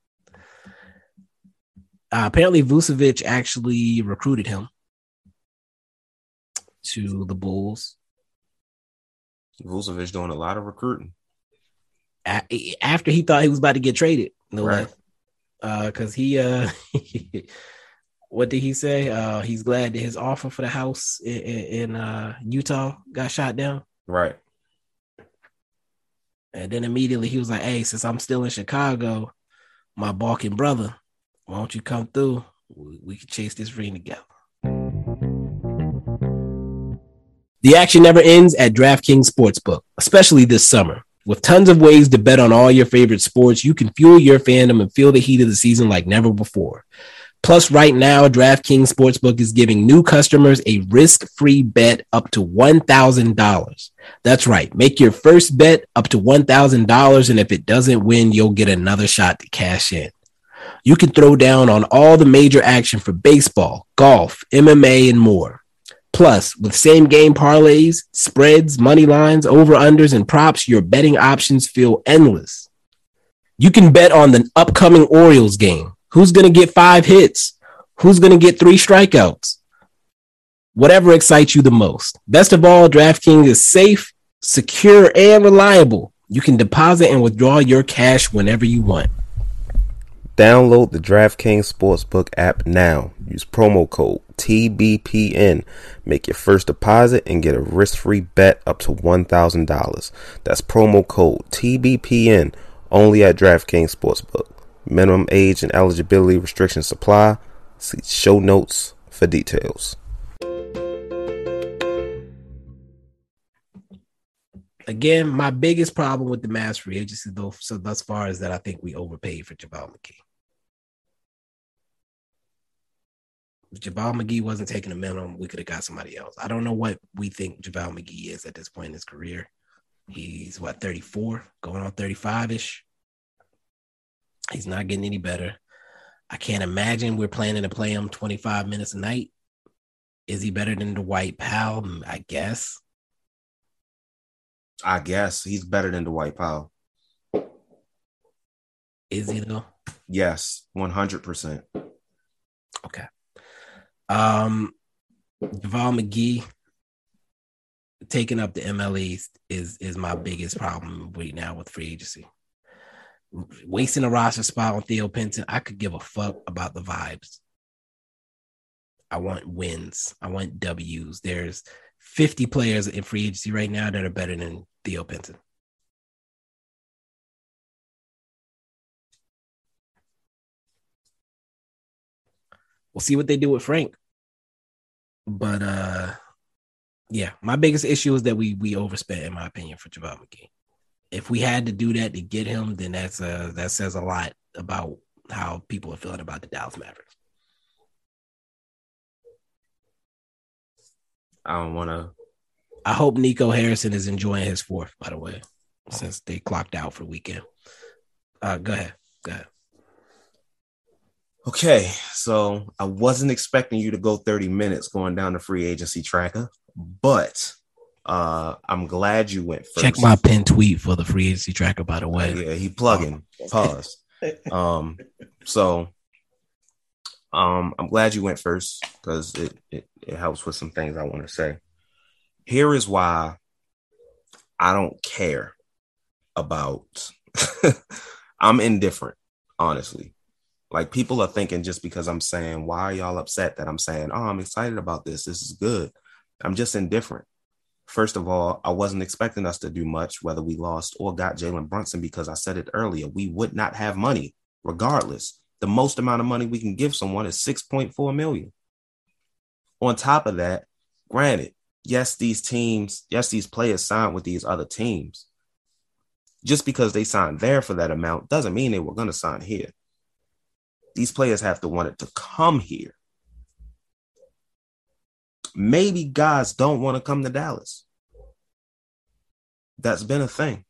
Uh, apparently, Vucevic actually recruited him to the Bulls Vucevic doing a lot of recruiting. after he thought he was about to get traded. No Right. less. Uh, cause he uh what did he say? Uh he's glad that his offer for the house in, in, in uh Utah got shot down. Right. And then immediately he was like, Hey, since I'm still in Chicago, my Balkan brother, why don't you come through? We, we can chase this ring together. The action never ends at DraftKings Sportsbook, especially this summer. With tons of ways to bet on all your favorite sports, you can fuel your fandom and feel the heat of the season like never before. Plus, right now, DraftKings Sportsbook is giving new customers a risk free bet up to $1,000. That's right. Make your first bet up to $1,000. And if it doesn't win, you'll get another shot to cash in. You can throw down on all the major action for baseball, golf, MMA, and more. Plus, with same game parlays, spreads, money lines, over unders, and props, your betting options feel endless. You can bet on the upcoming Orioles game. Who's going to get five hits? Who's going to get three strikeouts? Whatever excites you the most. Best of all, DraftKings is safe, secure, and reliable. You can deposit and withdraw your cash whenever you want. Download the DraftKings Sportsbook app now. Use promo code TBPN. Make your first deposit and get a risk free bet up to $1,000. That's promo code TBPN only at DraftKings Sportsbook. Minimum age and eligibility restrictions apply. See show notes for details. Again, my biggest problem with the mass free agency, though, so thus far is that I think we overpaid for JaVale McGee. If McGee wasn't taking a minimum, we could have got somebody else. I don't know what we think JaVale McGee is at this point in his career. He's what 34, going on 35 ish. He's not getting any better. I can't imagine we're planning to play him 25 minutes a night. Is he better than Dwight Powell? I guess. I guess he's better than Dwight Powell. Is he though? Yes, 100%. Okay. Um, JaVale McGee taking up the MLE is is my biggest problem right now with free agency. Wasting a roster spot on Theo Pinson, I could give a fuck about the vibes. I want wins. I want W's. There's 50 players in free agency right now that are better than Theo Pinson. We'll see what they do with Frank. But uh yeah, my biggest issue is that we we overspent, in my opinion, for JaVale McGee. If we had to do that to get him, then that's uh that says a lot about how people are feeling about the Dallas Mavericks. I don't want to. I hope Nico Harrison is enjoying his fourth, by the way, since they clocked out for the weekend. Uh, go ahead. Go ahead. Okay, so I wasn't expecting you to go 30 minutes going down the free agency tracker, but uh I'm glad you went first. Check my pin tweet for the free agency tracker, by the way. Yeah, he plugging. Pause. Um, so um, I'm glad you went first because it, it it helps with some things I want to say. Here is why I don't care about. I'm indifferent, honestly. Like people are thinking just because I'm saying, why are y'all upset that I'm saying, oh, I'm excited about this. This is good. I'm just indifferent. First of all, I wasn't expecting us to do much, whether we lost or got Jalen Brunson, because I said it earlier, we would not have money regardless. The most amount of money we can give someone is 6.4 million. On top of that, granted, yes, these teams, yes, these players signed with these other teams. Just because they signed there for that amount doesn't mean they were going to sign here. These players have to want it to come here. Maybe guys don't want to come to Dallas. That's been a thing.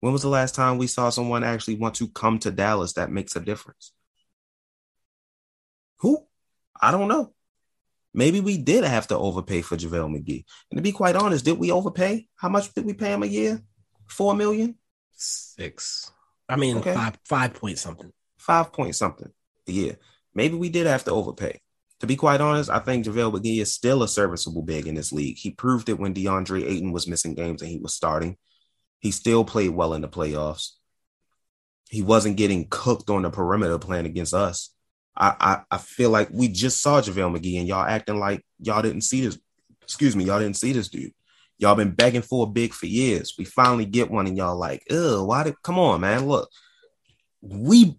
When was the last time we saw someone actually want to come to Dallas that makes a difference? Who? I don't know. Maybe we did have to overpay for JaVale McGee. And to be quite honest, did we overpay? How much did we pay him a year? Four million? Six. I mean, Okay. five five point something. Five point something a year. Maybe we did have to overpay. To be quite honest, I think JaVale McGee is still a serviceable big in this league. He proved it when DeAndre Ayton was missing games and he was starting. He still played well in the playoffs. He wasn't getting cooked on the perimeter playing against us. I, I, I feel like we just saw JaVale McGee and y'all acting like y'all didn't see this. Excuse me, y'all didn't see this dude. Y'all been begging for a big for years. We finally get one, and y'all like, ugh, why did come on, man? Look, we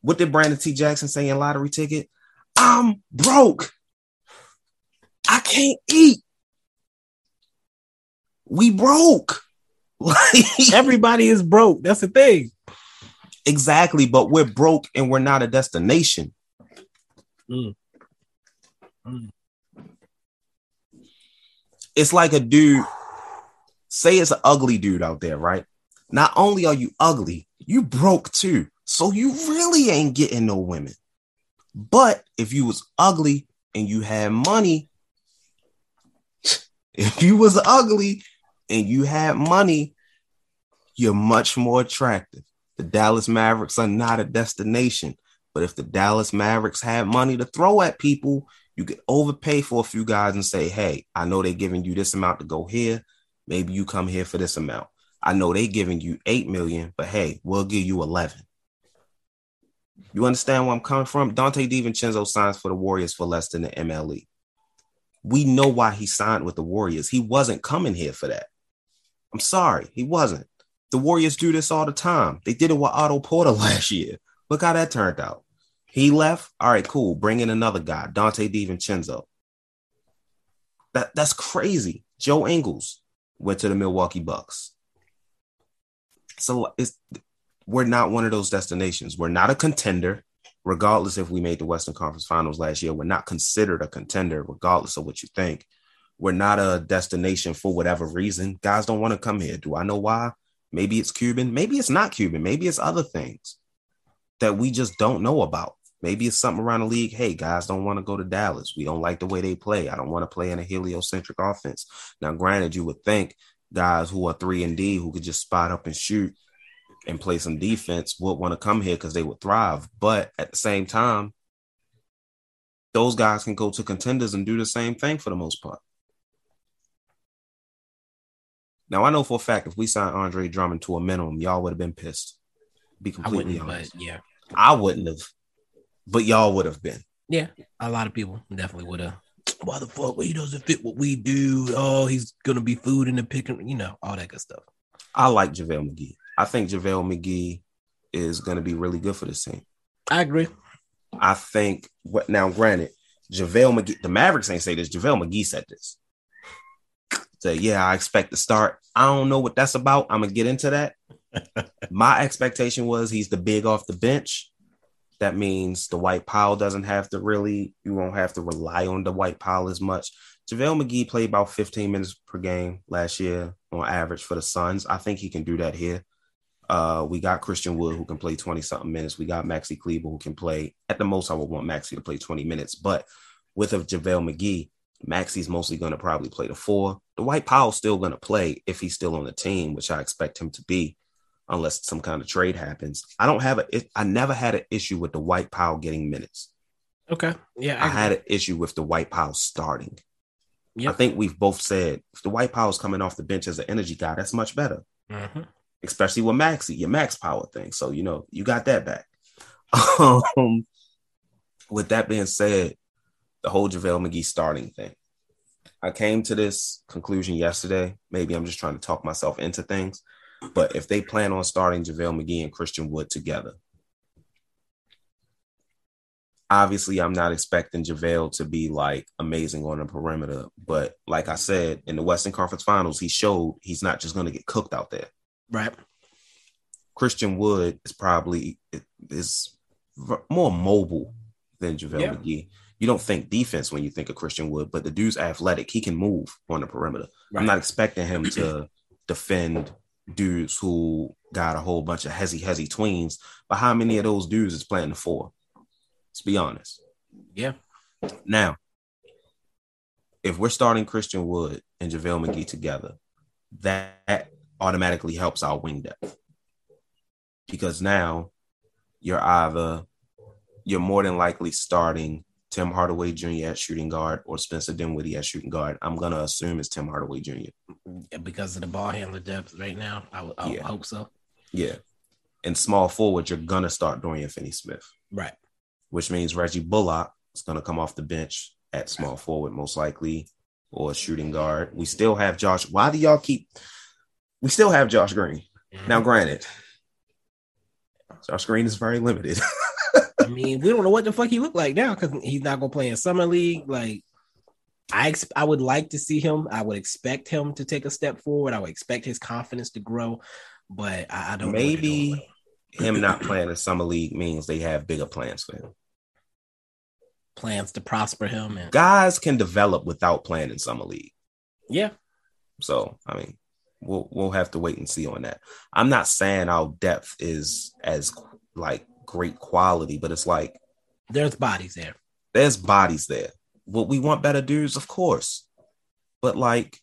what did Brandon T. Jackson say in lottery ticket? I'm broke. I can't eat. We broke. Like Everybody is broke. That's the thing. exactly, but we're broke and we're not a destination. Mm. Mm. It's like a dude, say it's an ugly dude out there, right? Not only are you ugly, you broke too. So you really ain't getting no women. But if you was ugly and you had money, if you was ugly and you had money, you're much more attractive. The Dallas Mavericks are not a destination. But if the Dallas Mavericks had money to throw at people, you could overpay for a few guys and say, hey, I know they're giving you this amount to go here. Maybe you come here for this amount. I know they're giving you 8 million, but hey, we'll give you 11. You understand where I'm coming from? Dante DiVincenzo signs for the Warriors for less than the MLE. We know why he signed with the Warriors. He wasn't coming here for that. I'm sorry, he wasn't. The Warriors do this all the time. They did it with Otto Porter last year. Look how that turned out. He left. All right, cool. Bring in another guy, Dante DiVincenzo. That that's crazy. Joe Ingles. went to the Milwaukee Bucks. So it's we're not one of those destinations. We're not a contender, regardless if we made the Western Conference Finals last year. We're not considered a contender, regardless of what you think. We're not a destination for whatever reason. Guys don't want to come here. Do I know why? Maybe it's Cuban. Maybe it's not Cuban. Maybe it's other things that we just don't know about. Maybe it's something around the league. Hey, guys don't want to go to Dallas. We don't like the way they play. I don't want to play in a heliocentric offense. Now, granted, you would think guys who are three and D who could just spot up and shoot and play some defense would want to come here because they would thrive. But at the same time, those guys can go to contenders and do the same thing for the most part. Now I know for a fact if we signed Andre Drummond to a minimum, y'all would have been pissed. Be completely honest. But yeah, I wouldn't have, but y'all would have been. Yeah, a lot of people definitely would have. Why the fuck? Well, he doesn't fit what we do. Oh, he's gonna be food in the picking. You know, all that good stuff. I like JaVale McGee. I think JaVale McGee is gonna be really good for this team. I agree. I think what now, granted, JaVale McGee, the Mavericks ain't say this. JaVale McGee said this. Say, yeah, I expect to start. I don't know what that's about. I'm gonna get into that. My expectation was he's the big off the bench. That means the Dwight Powell doesn't have to really, you won't have to rely on the Dwight Powell as much. JaVale McGee played about 15 minutes per game last year on average for the Suns. I think he can do that here. Uh, we got Christian Wood who can play 20 something minutes. We got Maxi Kleber who can play at the most. I would want Maxi to play 20 minutes, but with a JaVale McGee, Maxi's mostly going to probably play the four. The Dwight Powell's still going to play if he's still on the team, which I expect him to be unless some kind of trade happens. I don't have a. I never had an issue with the Dwight Powell getting minutes. Okay. Yeah. I, I had an issue with the Dwight Powell starting. Yep. I think we've both said if the Dwight Powell's coming off the bench as an energy guy, that's much better. Mm-hmm. Especially with Maxi, your max power thing. So you know you got that back. um, with that being said, the whole JaVale McGee starting thing. I came to this conclusion yesterday. Maybe I'm just trying to talk myself into things. But if they plan on starting JaVale McGee and Christian Wood together, obviously I'm not expecting JaVale to be like amazing on the perimeter. But like I said, in the Western Conference Finals, he showed he's not just going to get cooked out there. Right. Christian Wood is probably is more mobile than JaVale yeah. McGee. You don't think defense when you think of Christian Wood, but the dude's athletic. He can move on the perimeter. Right. I'm not expecting him to defend dudes who got a whole bunch of hezzy hezzy tweens, but how many of those dudes is playing the four? Let's be honest. Yeah. Now, if we're starting Christian Wood and JaVale McGee together, that automatically helps our wing depth. Because now you're either you're more than likely starting Tim Hardaway Jr. at shooting guard or Spencer Dinwiddie at shooting guard. I'm gonna assume it's Tim Hardaway Jr. Because of the ball handler depth right now, I yeah. hope so. Yeah, and small forward, you're gonna start Dorian Finney-Smith, right? Which means Reggie Bullock is gonna come off the bench at small forward, most likely, or shooting guard. We still have Josh. Why do y'all keep? We still have Josh Green. Mm-hmm. Now, granted, Josh Green is very limited. I mean, we don't know what the fuck he looked like now because he's not gonna play in summer league. Like, I ex- I would like to see him. I would expect him to take a step forward. I would expect his confidence to grow, but I, I don't. Maybe him not playing in summer league means they have bigger plans for him. Plans to prosper him and guys can develop without playing in summer league. Yeah. So I mean, we'll we'll have to wait and see on that. I'm not saying our depth is as like great quality, but it's like there's bodies there. There's bodies there. What we want better dudes, of course. But like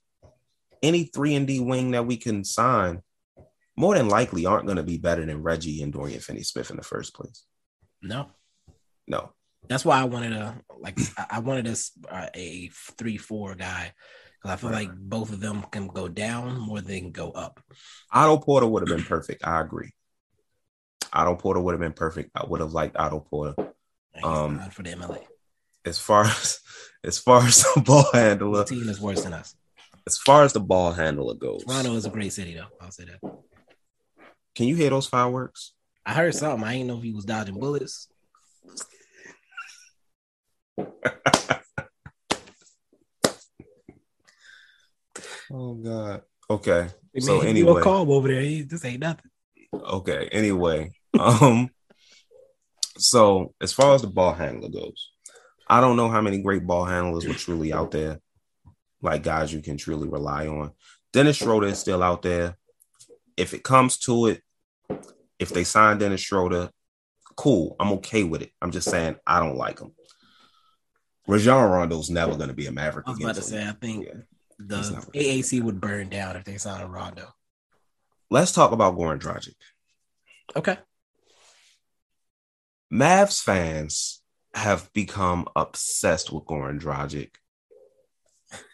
any three and D wing that we can sign, more than likely aren't going to be better than Reggie and Dorian Finney-Smith in the first place. No, no. That's why I wanted a like I wanted a, a three four guy I feel like both of them can go down more than go up. Otto Porter would have been perfect. I agree. Otto Porter would have been perfect. I would have liked Otto Porter. Um, for the MLA. As far as as far as the ball handler, the team is worse than us. As far as the ball handler goes, Toronto is a great city, though. I'll say that. Can you hear those fireworks? I heard something. I didn't know if he was dodging bullets. oh God. Okay. Hey, So man, anyway. calm over there. He, this ain't nothing. Okay. Anyway, um, so as far as the ball handler goes, I don't know how many great ball handlers were truly out there, like guys you can truly rely on. Dennis Schroeder is still out there. If it comes to it, if they sign Dennis Schroeder, cool. I'm okay with it. I'm just saying I don't like him. Rajon Rondo's never going to be a Maverick. I was about to say. I think Yeah. The AAC would burn down if they signed a Rondo. Let's talk about Goran Dragic. Okay. Mavs fans have become obsessed with Goran Dragic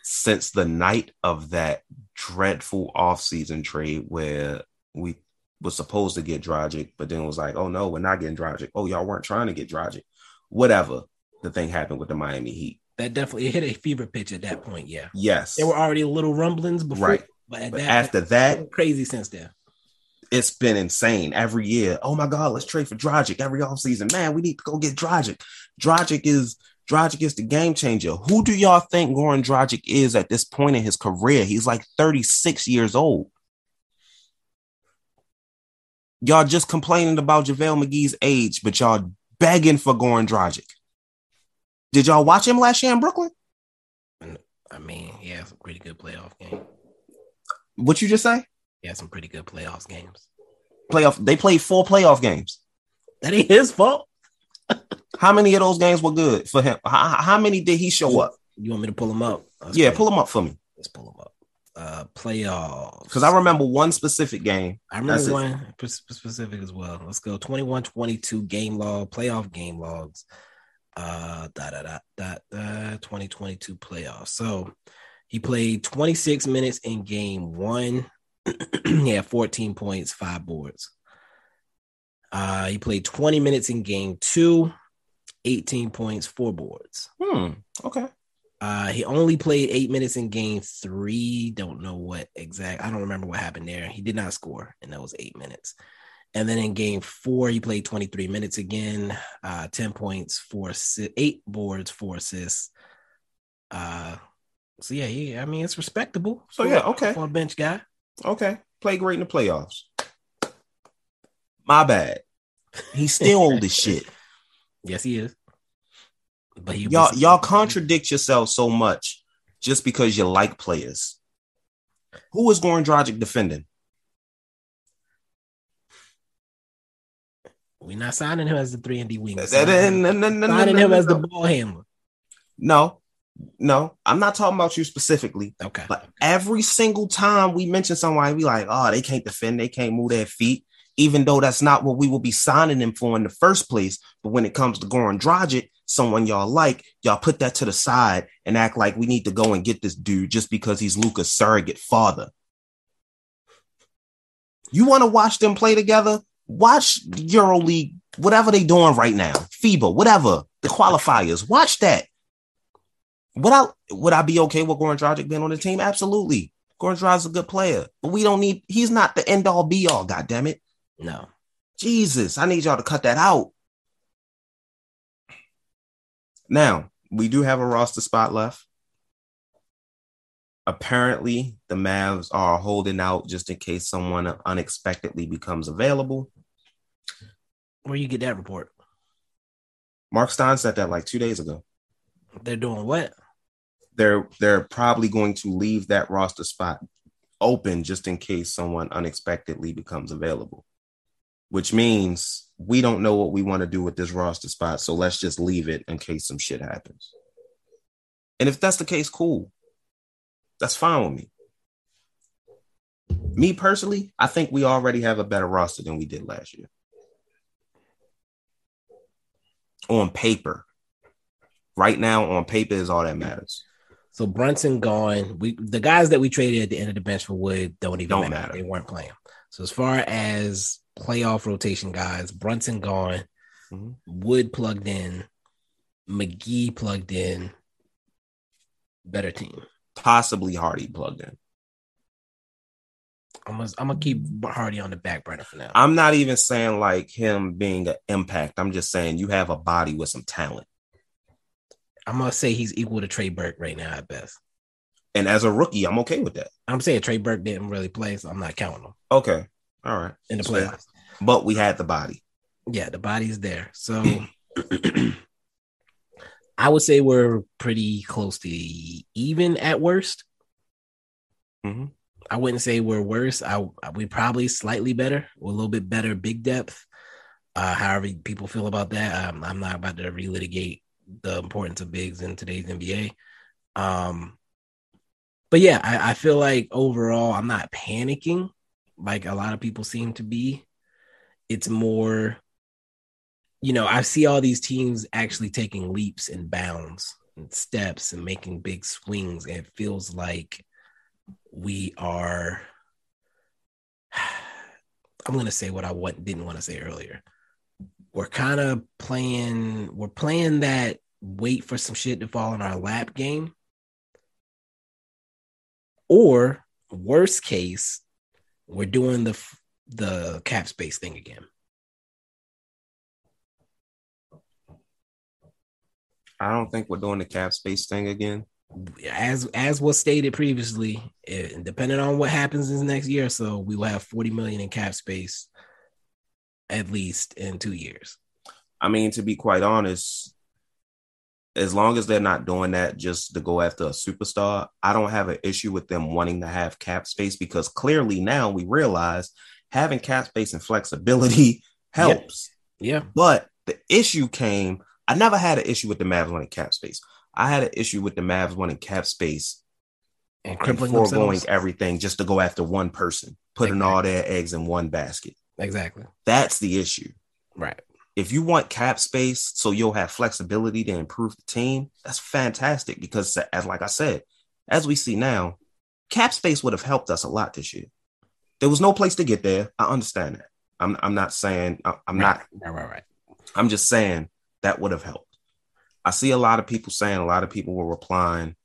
since the night of that dreadful offseason trade where we was supposed to get Dragic, but then was like, oh no, we're not getting Dragic. Oh, y'all weren't trying to get Dragic. Whatever the thing happened with the Miami Heat. That definitely hit a fever pitch at that point. Yeah. Yes. There were already little rumblings before. Right. But, at But that after that, crazy since then. it's been insane every year. Oh my God, let's trade for Dragic every offseason. Man, we need to go get Dragic. Dragic is Dragic is the game changer. Who do y'all think Goran Dragic is at this point in his career? He's like 36 years old. Y'all just complaining about JaVale McGee's age, but y'all begging for Goran Dragic. Did y'all watch him last year in Brooklyn? I mean, he had some pretty good playoff games. What you just say? He had some pretty good playoffs games. Playoff. They played four playoff games. That ain't his fault. How many of those games were good for him? How, how many did he show up? You want me to pull him up? Let's Yeah, pull them up for me. Let's pull him up. Uh, playoffs. Because I remember one specific game. I remember That's one p- specific as well. Let's go 21 22 game log, playoff game logs. Uh, da da da da da 2022 playoffs. So he played 26 minutes in game one. he had 14 points, five boards. Uh, he played 20 minutes in game two, 18 points, four boards. Hmm. Okay. Uh, he only played eight minutes in game three. Don't know what exact. I don't remember what happened there. He did not score, and that was eight minutes. And then in game four, he played 23 minutes again, uh, 10 points, four, eight boards, four assists. Uh, so yeah, he, I mean, it's respectable. So, yeah, okay. For a bench guy. Okay. Play great in the playoffs. My bad. He's still old as shit. Yes, he is. But he Y'all, y'all contradict yourselves so much just because you like players. Who is Goran Dragic defending? We're not signing him as the three and D wing. We're That- that- Signing, no, no, no, no, signing him as the ball handler. No, no, I'm not talking about you specifically. Okay. But every single time we mention somebody, we like, oh, they can't defend, they can't move their feet, even though that's not what we will be signing them for in the first place. But when it comes to Goran Dragic, someone y'all like, y'all put that to the side and act like we need to go and get this dude just because he's Luka's surrogate father. You want to watch them play together? Watch EuroLeague, whatever they doing right now, FIBA, whatever the qualifiers. Watch that. Would I would I be okay with Goran Dragic being on the team? Absolutely. Goran Dragic's a good player, but we don't need. He's not the end all be all. God damn it, No. Jesus! I need y'all to cut that out. Now we do have a roster spot left. Apparently, the Mavs are holding out just in case someone unexpectedly becomes available. Where you get that report? Mark Stein said that like two days ago. They're doing what? they're they're probably going to leave that roster spot open just in case someone unexpectedly becomes available. Which means we don't know what we want to do with this roster spot, so let's just leave it in case some shit happens. And if that's the case, cool. That's fine with me. Me personally, I think we already have a better roster than we did last year. On paper. Right now, on paper is all that matters. So Brunson gone. We the guys that we traded at the end of the bench for Wood don't even Don't matter. matter. They weren't playing. So as far as playoff rotation guys, Brunson gone, Mhm. Wood plugged in, McGee plugged in. Better team. Possibly Hardy plugged in. I'm gonna, I'm gonna keep Hardy on the back burner for now. I'm not even saying like him being an impact. I'm just saying you have a body with some talent. I'm gonna say he's equal to Trey Burke right now at best. And as a rookie, I'm okay with that. I'm saying Trey Burke didn't really play, so I'm not counting him Okay. All right. in the fair. playoffs. But we had the body. Yeah, the body's there. So I would say we're pretty close to even at worst. Mhm. I wouldn't say we're worse. I we probably slightly better. A little bit better big depth. Uh, however people feel about that, um, I'm not about to relitigate the importance of bigs in today's NBA. Um, but yeah, I, I feel like overall, I'm not panicking like a lot of people seem to be. It's more, you know, I see all these teams actually taking leaps and bounds and steps and making big swings. And it feels like we are. I'm gonna say what I want, didn't want to say earlier. We're kind of playing. We're playing that wait for some shit to fall in our lap game. Or worst case, we're doing the the cap space thing again. I don't think we're doing the cap space thing again. As as was stated previously, eh, depending on what happens in the next year or so, we will have 40 million in cap space at least in two years. I mean, to be quite honest, as long as they're not doing that just to go after a superstar, I don't have an issue with them wanting to have cap space because clearly now we realize having cap space and flexibility helps. Yeah. But the issue came, I never had an issue with the Mavs wanting cap space. I had an issue with the Mavs wanting cap space And and crippling foregoing themselves. everything just to go after one person, putting Exactly. all their eggs in one basket. Exactly. That's the issue. Right. if you want cap space so you'll have flexibility to improve the team, that's fantastic because as like I said, as we see now, cap space would have helped us a lot this year. There was no place to get there. I understand that. I'm I'm not saying I- I'm not Right. Right. Right. I'm just saying that would have helped. I see a lot of people saying a lot of people were replying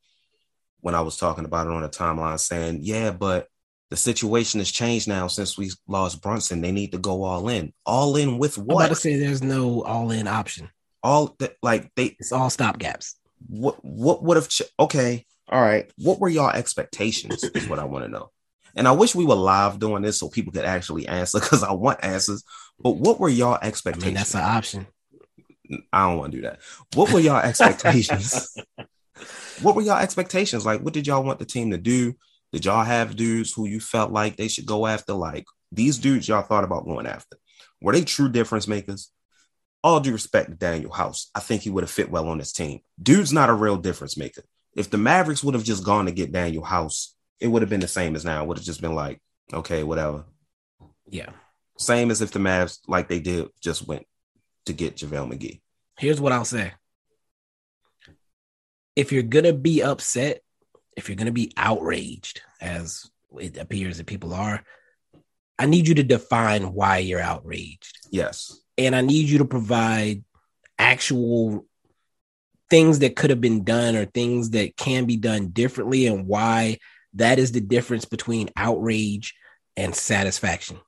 when I was talking about it on the timeline saying, "Yeah, but the situation has changed now since we lost Brunson. They need to go all in. All in with what? I'm about to say there's no all in option. all that like they It's all stop gaps. what what would have ch- okay all right what were y'all expectations is what i want to know and i wish we were live doing this so people could actually answer because i want answers but what were y'all I expectations mean, that's an option. I don't want to do that what were y'all expectations what were y'all expectations like what did y'all want the team to do did y'all have dudes who you felt like they should go after like these dudes y'all thought about going after were they true difference makers all due respect to Danuel House, I think he would have fit well on this team. Dude's not a real difference maker. If the Mavericks would have just gone to get Danuel House, it would have been the same as now. It would have just been like, okay, whatever. Yeah. Same as if the Mavs, like they did, just went to get JaVale McGee. Here's what I'll say. If you're gonna be upset, if you're gonna be outraged, as it appears that people are, I need you to define why you're outraged. Yes. and I need you to provide actual things that could have been done or things that can be done differently and why that is the difference between outrage and satisfaction.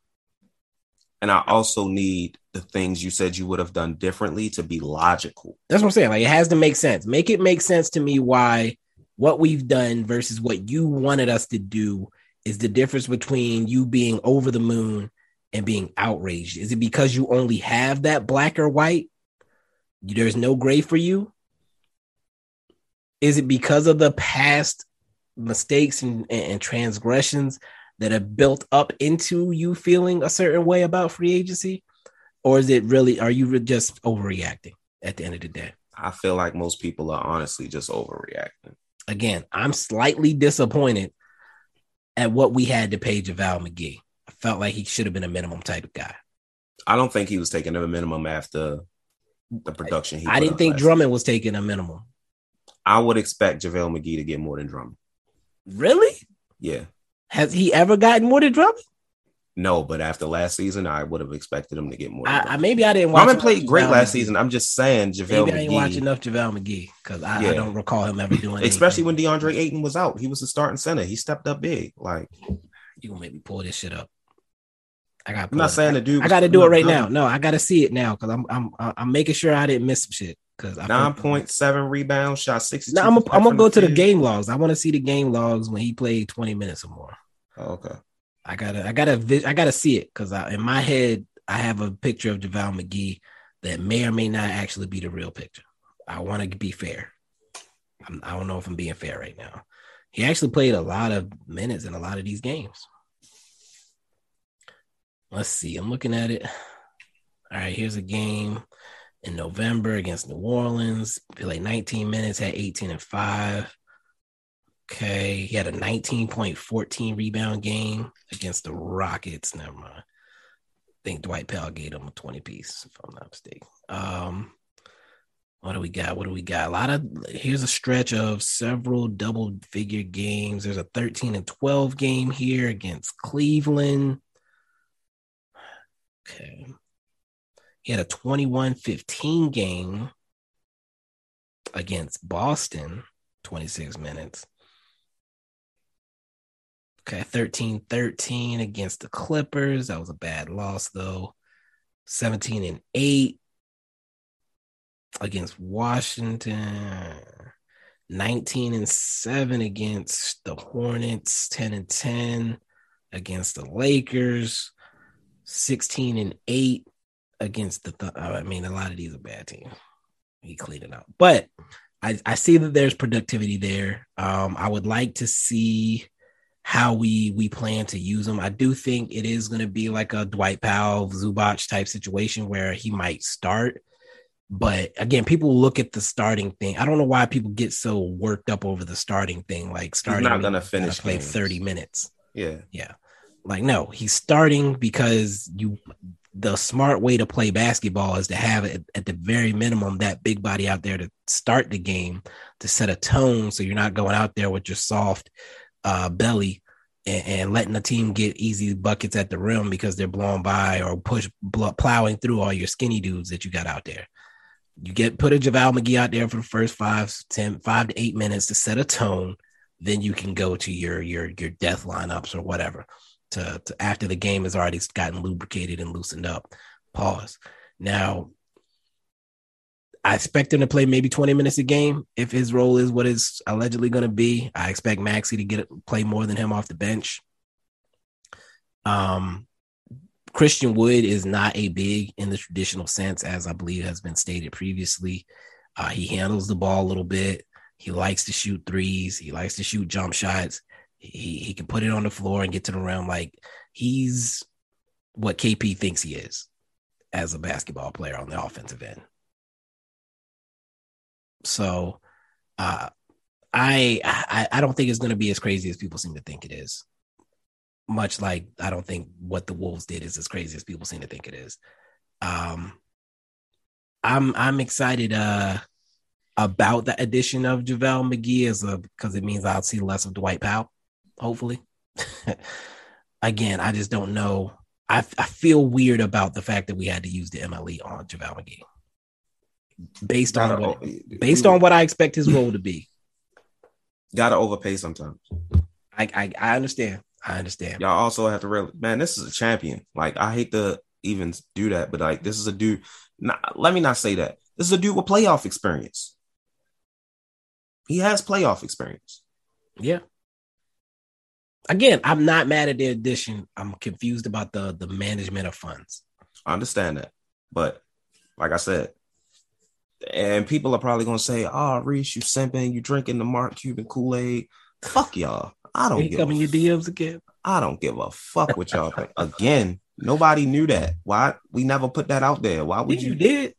And I also need the things you said you would have done differently to be logical. That's what I'm saying. Like it has to make sense. Make it make sense to me why what we've done versus what you wanted us to do is the difference between you being over the moon and being outraged. Is it because you only have that black or white? There's no gray for you? Is it because of the past mistakes and, and transgressions that have built up into you feeling a certain way about free agency? Or is it really, are you just overreacting at the end of the day? I feel like most people are honestly just overreacting. Again, I'm slightly disappointed at what we had to pay JaVale McGee. I felt like he should have been a minimum type of guy. I don't think he was taking a minimum after the production. He I didn't think Drummond was taking a minimum. I would expect JaVale McGee to get more than Drummond. Really? Yeah. Has he ever gotten more than Drummond? No, but after last season, I would have expected him to get more. I, I maybe I didn't watch. Drummond played great JaVale last McGee. season. I'm just saying JaVale Maybe I didn't watch enough JaVale McGee because I, I don't recall him ever doing. It. Especially when DeAndre Ayton was out. He was the starting center. He stepped up big. Like you gonna make me pull this shit up. I got. I'm not saying the dude. I was got to do it right now. No, I got to see it now because I'm I'm I'm making sure I didn't miss some shit. Because Nine point seven rebounds, shot sixty. No, I'm gonna I'm gonna go to the game logs. I want to see the game logs when he played 20 minutes or more. Oh, okay. I gotta I gotta I gotta see it because in my head I have a picture of JaVale McGee that may or may not actually be the real picture. I want to be fair. I'm, I do not know if I'm being fair right now. He actually played a lot of minutes in a lot of these games. Let's see. I'm looking at it. All right, here's a game in November against New Orleans. Played 19 minutes, had 18 and 5. Okay. He had a 19.14 rebound game against the Rockets. Never mind. I think Dwight Powell gave him a 20 piece, if I'm not mistaken. Um, what do we got? What do we got? A lot of here's a stretch of several double figure games. There's a 13 and 12 game here against Cleveland. Okay. He had a 21 15 game against Boston, 26 minutes. Okay, 13 13 against the Clippers. That was a bad loss, though. 17 and 8 against Washington. 19 and 7 against the Hornets. 10 and 10 against the Lakers. 16 and 8 against the. Th- I mean, a lot of these are bad teams. He cleaned it out. But I, I see that there's productivity there. Um, I would like to see how we we plan to use him. I do think it is going to be like a Dwight Powell, Zubac type situation where he might start. But again, people look at the starting thing. I don't know why people get so worked up over the starting thing. Like starting, he's not going to finish play thirty minutes. Yeah, yeah. Like no, he's starting because you. The smart way to play basketball is to have at the very minimum that big body out there to start the game to set a tone, so you're not going out there with your soft uh, belly and, and, letting the team get easy buckets at the rim because they're blown by or push bl- plowing through all your skinny dudes that you got out there. You get put a JaVale McGee out there for the first five, ten, five to eight minutes to set a tone. Then you can go to your your your death lineups or whatever. To, to after the game has already gotten lubricated and loosened up. Pause. Now I expect him to play maybe 20 minutes a game if his role is what is allegedly going to be. I expect Maxi to get play more than him off the bench. Um, Christian Wood is not a big in the traditional sense, as I believe has been stated previously. Uh, he handles the ball a little bit. He likes to shoot threes. He likes to shoot jump shots. He he can put it on the floor and get to the rim. Like he's what KP thinks he is as a basketball player on the offensive end. So uh, I, I I don't think it's going to be as crazy as people seem to think it is. Much like I don't think what the Wolves did is as crazy as people seem to think it is. Um, I'm I'm excited uh, about the addition of JaVale McGee as a because it means I'll see less of Dwight Powell, hopefully. Again, I just don't know. I I feel weird about the fact that we had to use the MLE on JaVale McGee based on what, based on what I expect his role to be. Gotta overpay sometimes. I, I I understand. I understand. Y'all also have to really man, this is a champion. Like I hate to even do that, but like this is a dude. Not, let me not say that. This is a dude with playoff experience. He has playoff experience. Yeah. Again, I'm not mad at the addition. I'm confused about the the management of funds. I understand that, but like I said, and people are probably gonna say, "Oh, Reese, you simping, you drinking the Mark Cuban Kool Aid." Fuck y'all. I don't. Give coming your DMs again. I don't give a fuck what y'all think. Again, nobody knew that. Why we never put that out there? Why would you? You did.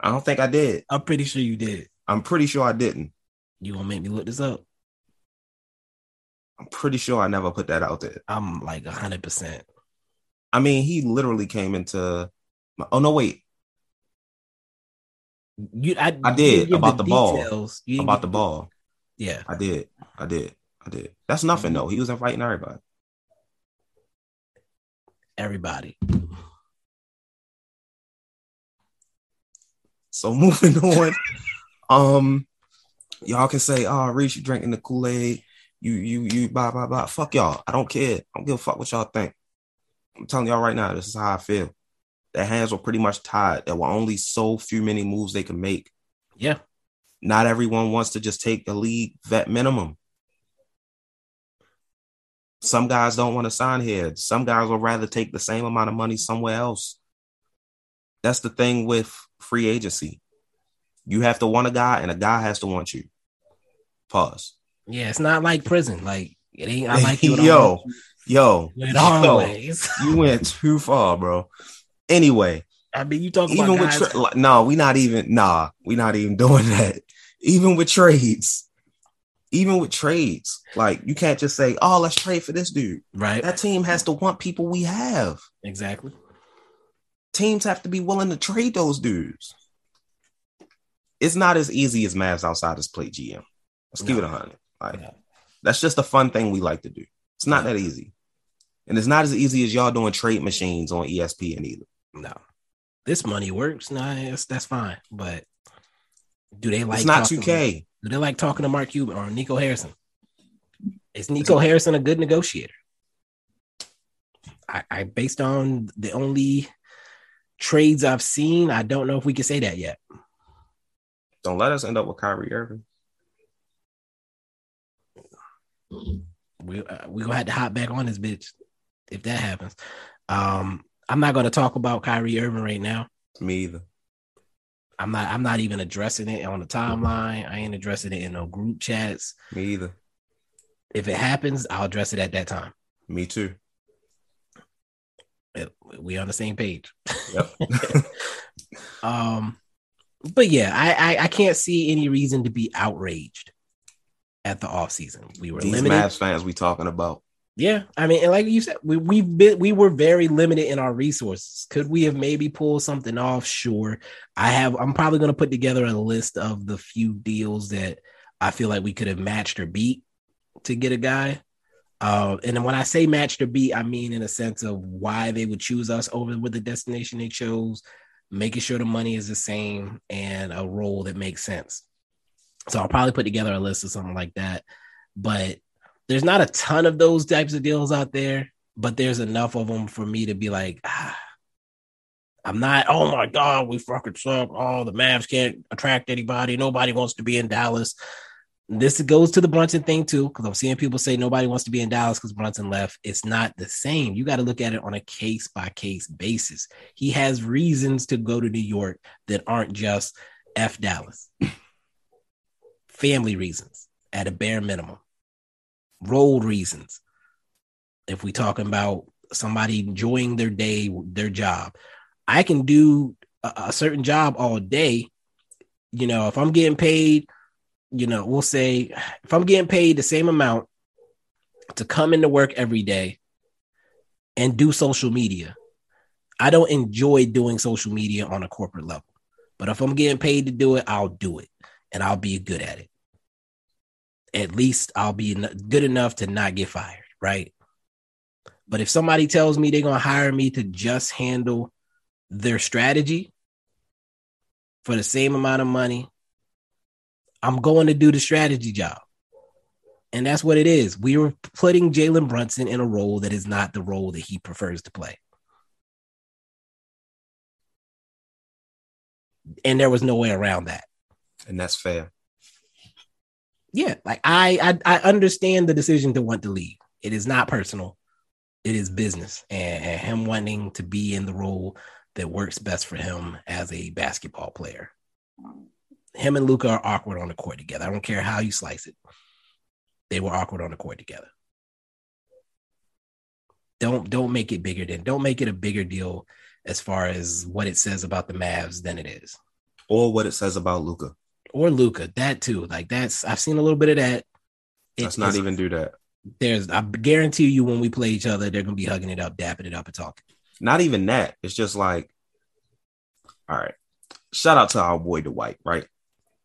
I don't think I did. I'm pretty sure you did. I'm pretty sure I didn't. You gonna make me look this up? I'm pretty sure I never put that out there. I'm like hundred percent. I mean, he literally came into Oh no, wait. You, I, I did about the, the ball. About the ball. Yeah, I did. I did. I did. That's nothing though. He was inviting everybody. Everybody. So moving on. um, y'all can say, "Oh, Reese, you drinking the Kool Aid? You, you, you, blah blah blah." Fuck y'all. I don't care. I don't give a fuck what y'all think. I'm telling y'all right now. This is how I feel. Their hands were pretty much tied. There were only so few many moves they could make. Yeah. Not everyone wants to just take the league vet minimum. Some guys don't want to sign here. Some guys would rather take the same amount of money somewhere else. That's the thing with free agency. You have to want a guy, and a guy has to want you. Pause. Yeah, it's not like prison. Like it ain't. I like you. yo, yo, yo, you went too far, bro. Anyway, I mean, you talk even about with guys. tra- like, no, we not even nah, we not even doing that. Even with trades, even with trades, like you can't just say, "Oh, let's trade for this dude." right. That team has to want people we have. Exactly. Teams have to be willing to trade those dudes. It's not as easy as Mavs outsiders play GM. Let's No. it a hundred. Like No. that's just a fun thing we like to do. It's not that easy, and it's not as easy as y'all doing trade machines on ESPN either. No. This money works. Nah, that's, that's fine. But do they like it's not two K. Do they like talking to Mark Cuban or Nico Harrison? Is Nico Harrison a good negotiator? I, I based on the only trades I've seen, I don't know if we can say that yet. Don't let us end up with Kyrie Irving. We uh, we gonna have to hop back on this bitch if that happens. Um, I'm not gonna talk about Kyrie Irving right now. Me either. I'm not. I'm not even addressing it on the timeline. I ain't addressing it in no group chats. Me either. If it happens, I'll address it at that time. Me too. We on the same page. Yep. Um, but yeah, I, I I can't see any reason to be outraged at the off season. We were These limited. Mavs fans we talking about. Yeah, I mean, and like you said, we we've been we were very limited in our resources. Could we have maybe pulled something off? Sure. I have. I'm probably going to put together a list of the few deals that I feel like we could have matched or beat to get a guy. Uh, and then when I say matched or beat, I mean in a sense of why they would choose us over with the destination they chose, making sure the money is the same and a role that makes sense. So I'll probably put together a list of something like that. But there's not a ton of those types of deals out there, but there's enough of them for me to be like, ah, I'm not, oh my God, we fucking suck. Oh, the Mavs can't attract anybody. Nobody wants to be in Dallas. This goes to the Brunson thing too, because I'm seeing people say nobody wants to be in Dallas because Brunson left. It's not the same. You got to look at it on a case by case basis. He has reasons to go to New York that aren't just F Dallas. Family reasons at a bare minimum role reasons. If we talking about somebody enjoying their day, their job, I can do a, a certain job all day. You know, if I'm getting paid, you know, we'll say if I'm getting paid the same amount to come into work every day and do social media, I don't enjoy doing social media on a corporate level. But if I'm getting paid to do it, I'll do it and I'll be good at it at least I'll be good enough to not get fired, right? But if somebody tells me they're going to hire me to just handle their strategy for the same amount of money, I'm going to do the strategy job. And that's what it is. We were putting Jalen Brunson in a role that is not the role that he prefers to play. And there was no way around that. And that's fair. yeah, like I, I I understand the decision to want to leave. It is not personal. It is business, and, and him wanting to be in the role that works best for him as a basketball player. Him and Luka are awkward on the court together. I don't care how you slice it. They were awkward on the court together. Don't don't make it bigger than don't make it a bigger deal as far as what it says about the Mavs than it is Or what it says about Luka. or Luka. That too. Like that's I've seen a little bit of that. It- Let's not even do that. There's I guarantee you when we play each other, they're gonna be hugging it up, dapping it up, and talking. Not even that. It's just like, all right. Shout out to our boy Dwight, right?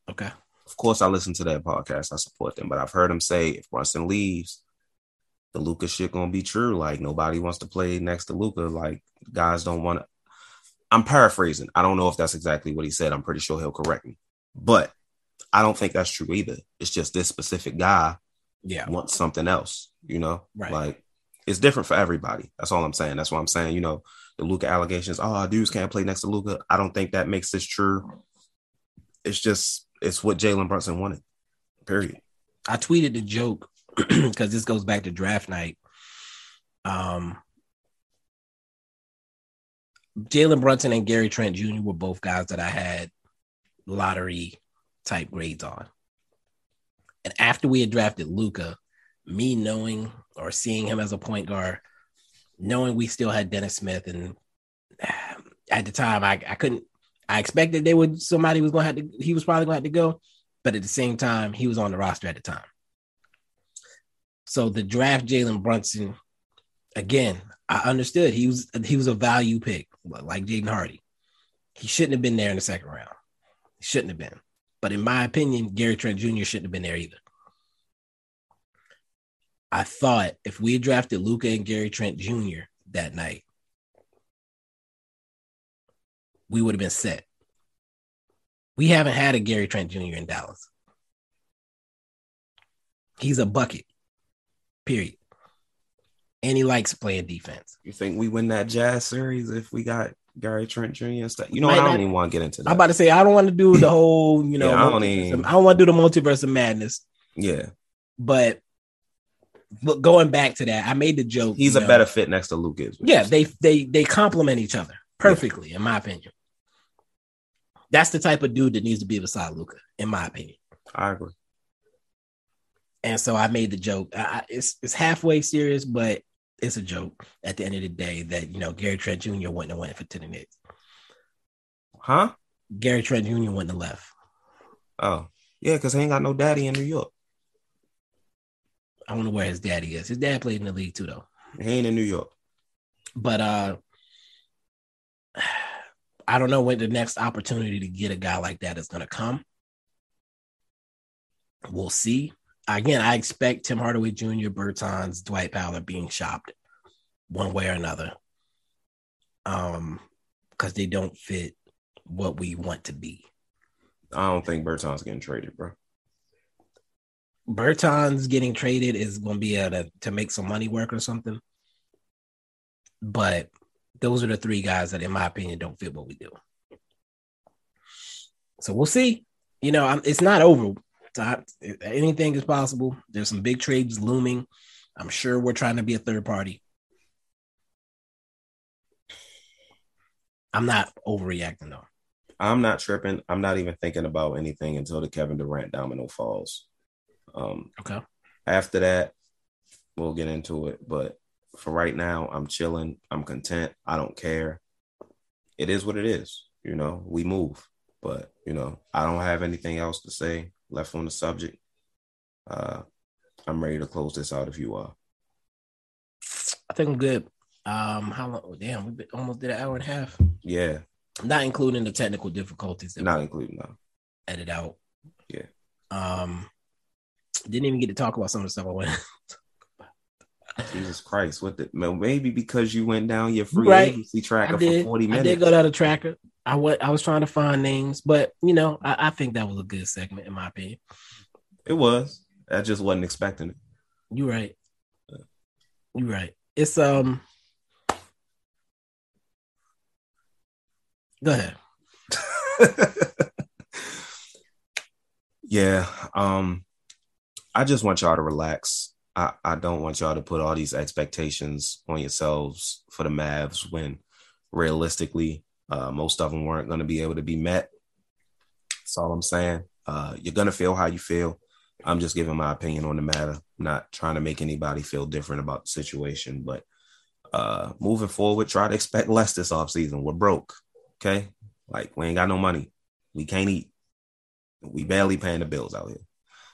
Okay. Of course, I listen to that podcast. I support them, but I've heard him say if Brunson leaves, the Luka shit gonna be true. Like nobody wants to play next to Luka. Like guys don't want to. I'm paraphrasing. I don't know if that's exactly what he said. I'm pretty sure he'll correct me, but I don't think that's true either. It's just this specific guy Yeah. wants something else. You know, Right. like it's different for everybody. That's all I'm saying. That's why I'm saying, you know, the Luka allegations, oh, dudes can't play next to Luka. I don't think that makes this true. It's just it's what Jalen Brunson wanted. Period. I tweeted the joke because this goes back to draft night. Um, Jalen Brunson and Gary Trent Jr. were both guys that I had lottery type grades on. And after we had drafted Luka, me knowing or seeing him as a point guard, knowing we still had Dennis Smith, and at the time I, I couldn't I expected they would somebody was gonna have to he was probably gonna have to go, but at the same time, he was on the roster at the time. So the draft Jalen Brunson, again, I understood he was he was a value pick, like Jaden Hardy. He shouldn't have been there in the second round. He shouldn't have been. But in my opinion, Gary Trent Jr. shouldn't have been there either. I thought if we drafted Luka and Gary Trent Jr. that night, we would have been set. We haven't had a Gary Trent Jr. in Dallas. He's a bucket, period. And he likes playing defense. You think we win that Jazz series if we got Gary Trent Jr. and stuff? You know, I don't not, even want to get into that. I'm about to say I don't want to do the whole, you know, yeah, I don't even. I don't want to do the multiverse of madness. Yeah, but but going back to that, I made the joke. He's a know, better fit next to Lucas. Yeah, they they they complement each other perfectly, yeah. in my opinion. That's the type of dude that needs to be beside Luka, in my opinion. I agree. And so I made the joke. I, it's it's halfway serious, but it's a joke at the end of the day that you know Gary Trent Jr. wouldn't have went for ten minutes. Huh? Gary Trent Jr. wouldn't have left. Oh yeah, because he ain't got no daddy in New York. I don't know where his daddy is. His dad played in the league too, though. He ain't in New York. But uh I don't know when the next opportunity to get a guy like that is gonna come. We'll see. Again, I expect Tim Hardaway Jr., Bertans, Dwight Powell being shopped one way or another. Um, because they don't fit what we want to be. I don't think Bertans getting traded, bro. Bertans getting traded is going to be able to, to make some money work or something. But those are the three guys that, in my opinion, don't fit what we do. So we'll see. You know, I'm, it's not over. anything is possible. There's some big trades looming. I'm sure we're trying to be a third party. I'm not overreacting though. I'm not tripping. I'm not even thinking about anything until the Kevin Durant domino falls. Um, okay. After that, we'll get into it. But for right now, I'm chilling. I'm content. I don't care. It is what it is. You know, we move. But, you know, I don't have anything else to say left on the subject. Uh, I'm ready to close this out if you are. I think I'm good. Um, how long? Oh, Damn, we almost did an hour and a half. Yeah, not including the technical difficulties. Not including no. Edit out. Yeah. Um, didn't even get to talk about some of the stuff I went. Jesus Christ! What the maybe because you went down your free right. agency tracker for forty minutes. I did go down the tracker. I went. I was trying to find names, but you know, I, I think that was a good segment in my opinion. It was. I just wasn't expecting it. You're right. You're right. It's um. Go ahead. yeah. Um. I just want y'all to relax. I, I don't want y'all to put all these expectations on yourselves for the Mavs when realistically, uh, most of them weren't going to be able to be met. That's all I'm saying. Uh, you're going to feel how you feel. I'm just giving my opinion on the matter, not trying to make anybody feel different about the situation. But uh, moving forward, try to expect less this offseason. We're broke. Okay. Like, we ain't got no money. We can't eat. We barely paying the bills out here.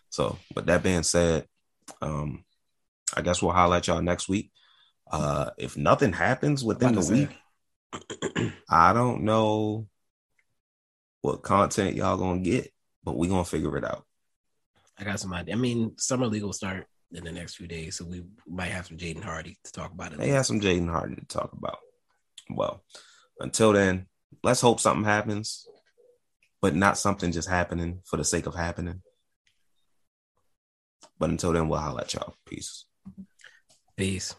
So, but that being said, um, I guess we'll highlight y'all next week. Uh, if nothing happens within the week, I don't know what content y'all gonna get, but we gonna figure it out. I got some idea. I mean, summer league will start in the next few days, so we might have some Jaden Hardy to talk about it. They have some Jaden Hardy to talk about. Well, until then, let's hope something happens, but not something just happening for the sake of happening. But until then, we'll holler at y'all. Peace. Peace.